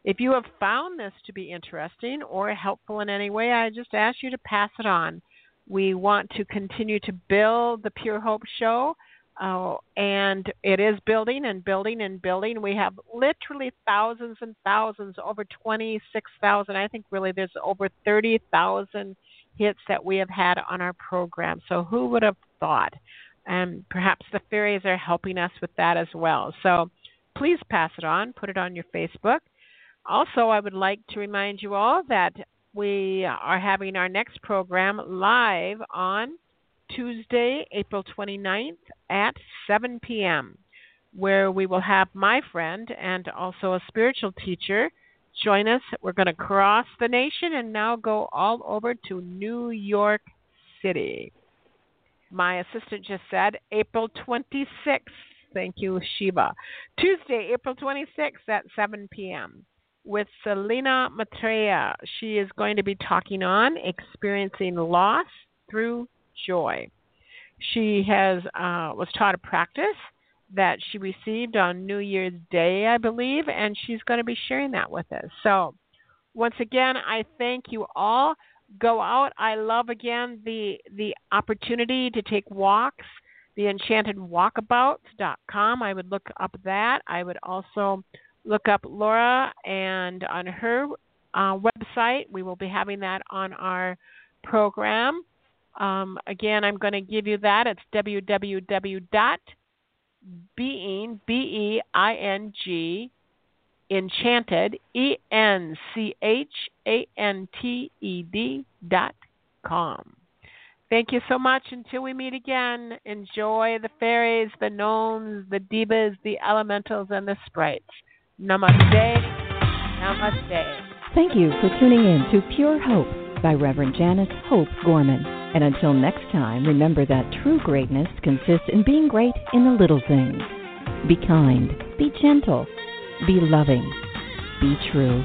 If you have found this to be interesting or helpful in any way, I just ask you to pass it on. We want to continue to build the Pure Hope Show Oh, and it is building and building and building. We have literally thousands and thousands, over 26,000. I think really there's over 30,000 hits that we have had on our program. So who would have thought? And perhaps the fairies are helping us with that as well. So please pass it on, put it on your Facebook. Also, I would like to remind you all that we are having our next program live on Tuesday, April 29th at 7 p.m., where we will have my friend and also a spiritual teacher join us. We're going to cross the nation and now go all over to New York City. My assistant just said April 26th. Thank you, Shiva. Tuesday, April 26th at 7 p.m. with Selena Maitreya. She is going to be talking on experiencing loss through joy. She has uh, was taught a practice that she received on New Year's Day, I believe, and she's going to be sharing that with us. So, once again, I thank you all. Go out. I love again the the opportunity to take walks. The enchantedwalkabouts.com. I would look up that. I would also look up Laura and on her uh, website. We will be having that on our program. Um, again, I'm going to give you that. It's www.being, B-E-I-N-G, enchanted, E-N-C-H-A-N-T-E-D dot com. Thank you so much. Until we meet again, enjoy the fairies, the gnomes, the devas, the elementals, and the sprites. Namaste. Namaste. Thank you for tuning in to Pure Hope by Reverend Janice Hope Gorman. And until next time, remember that true greatness consists in being great in the little things. Be kind, be gentle, be loving, be true.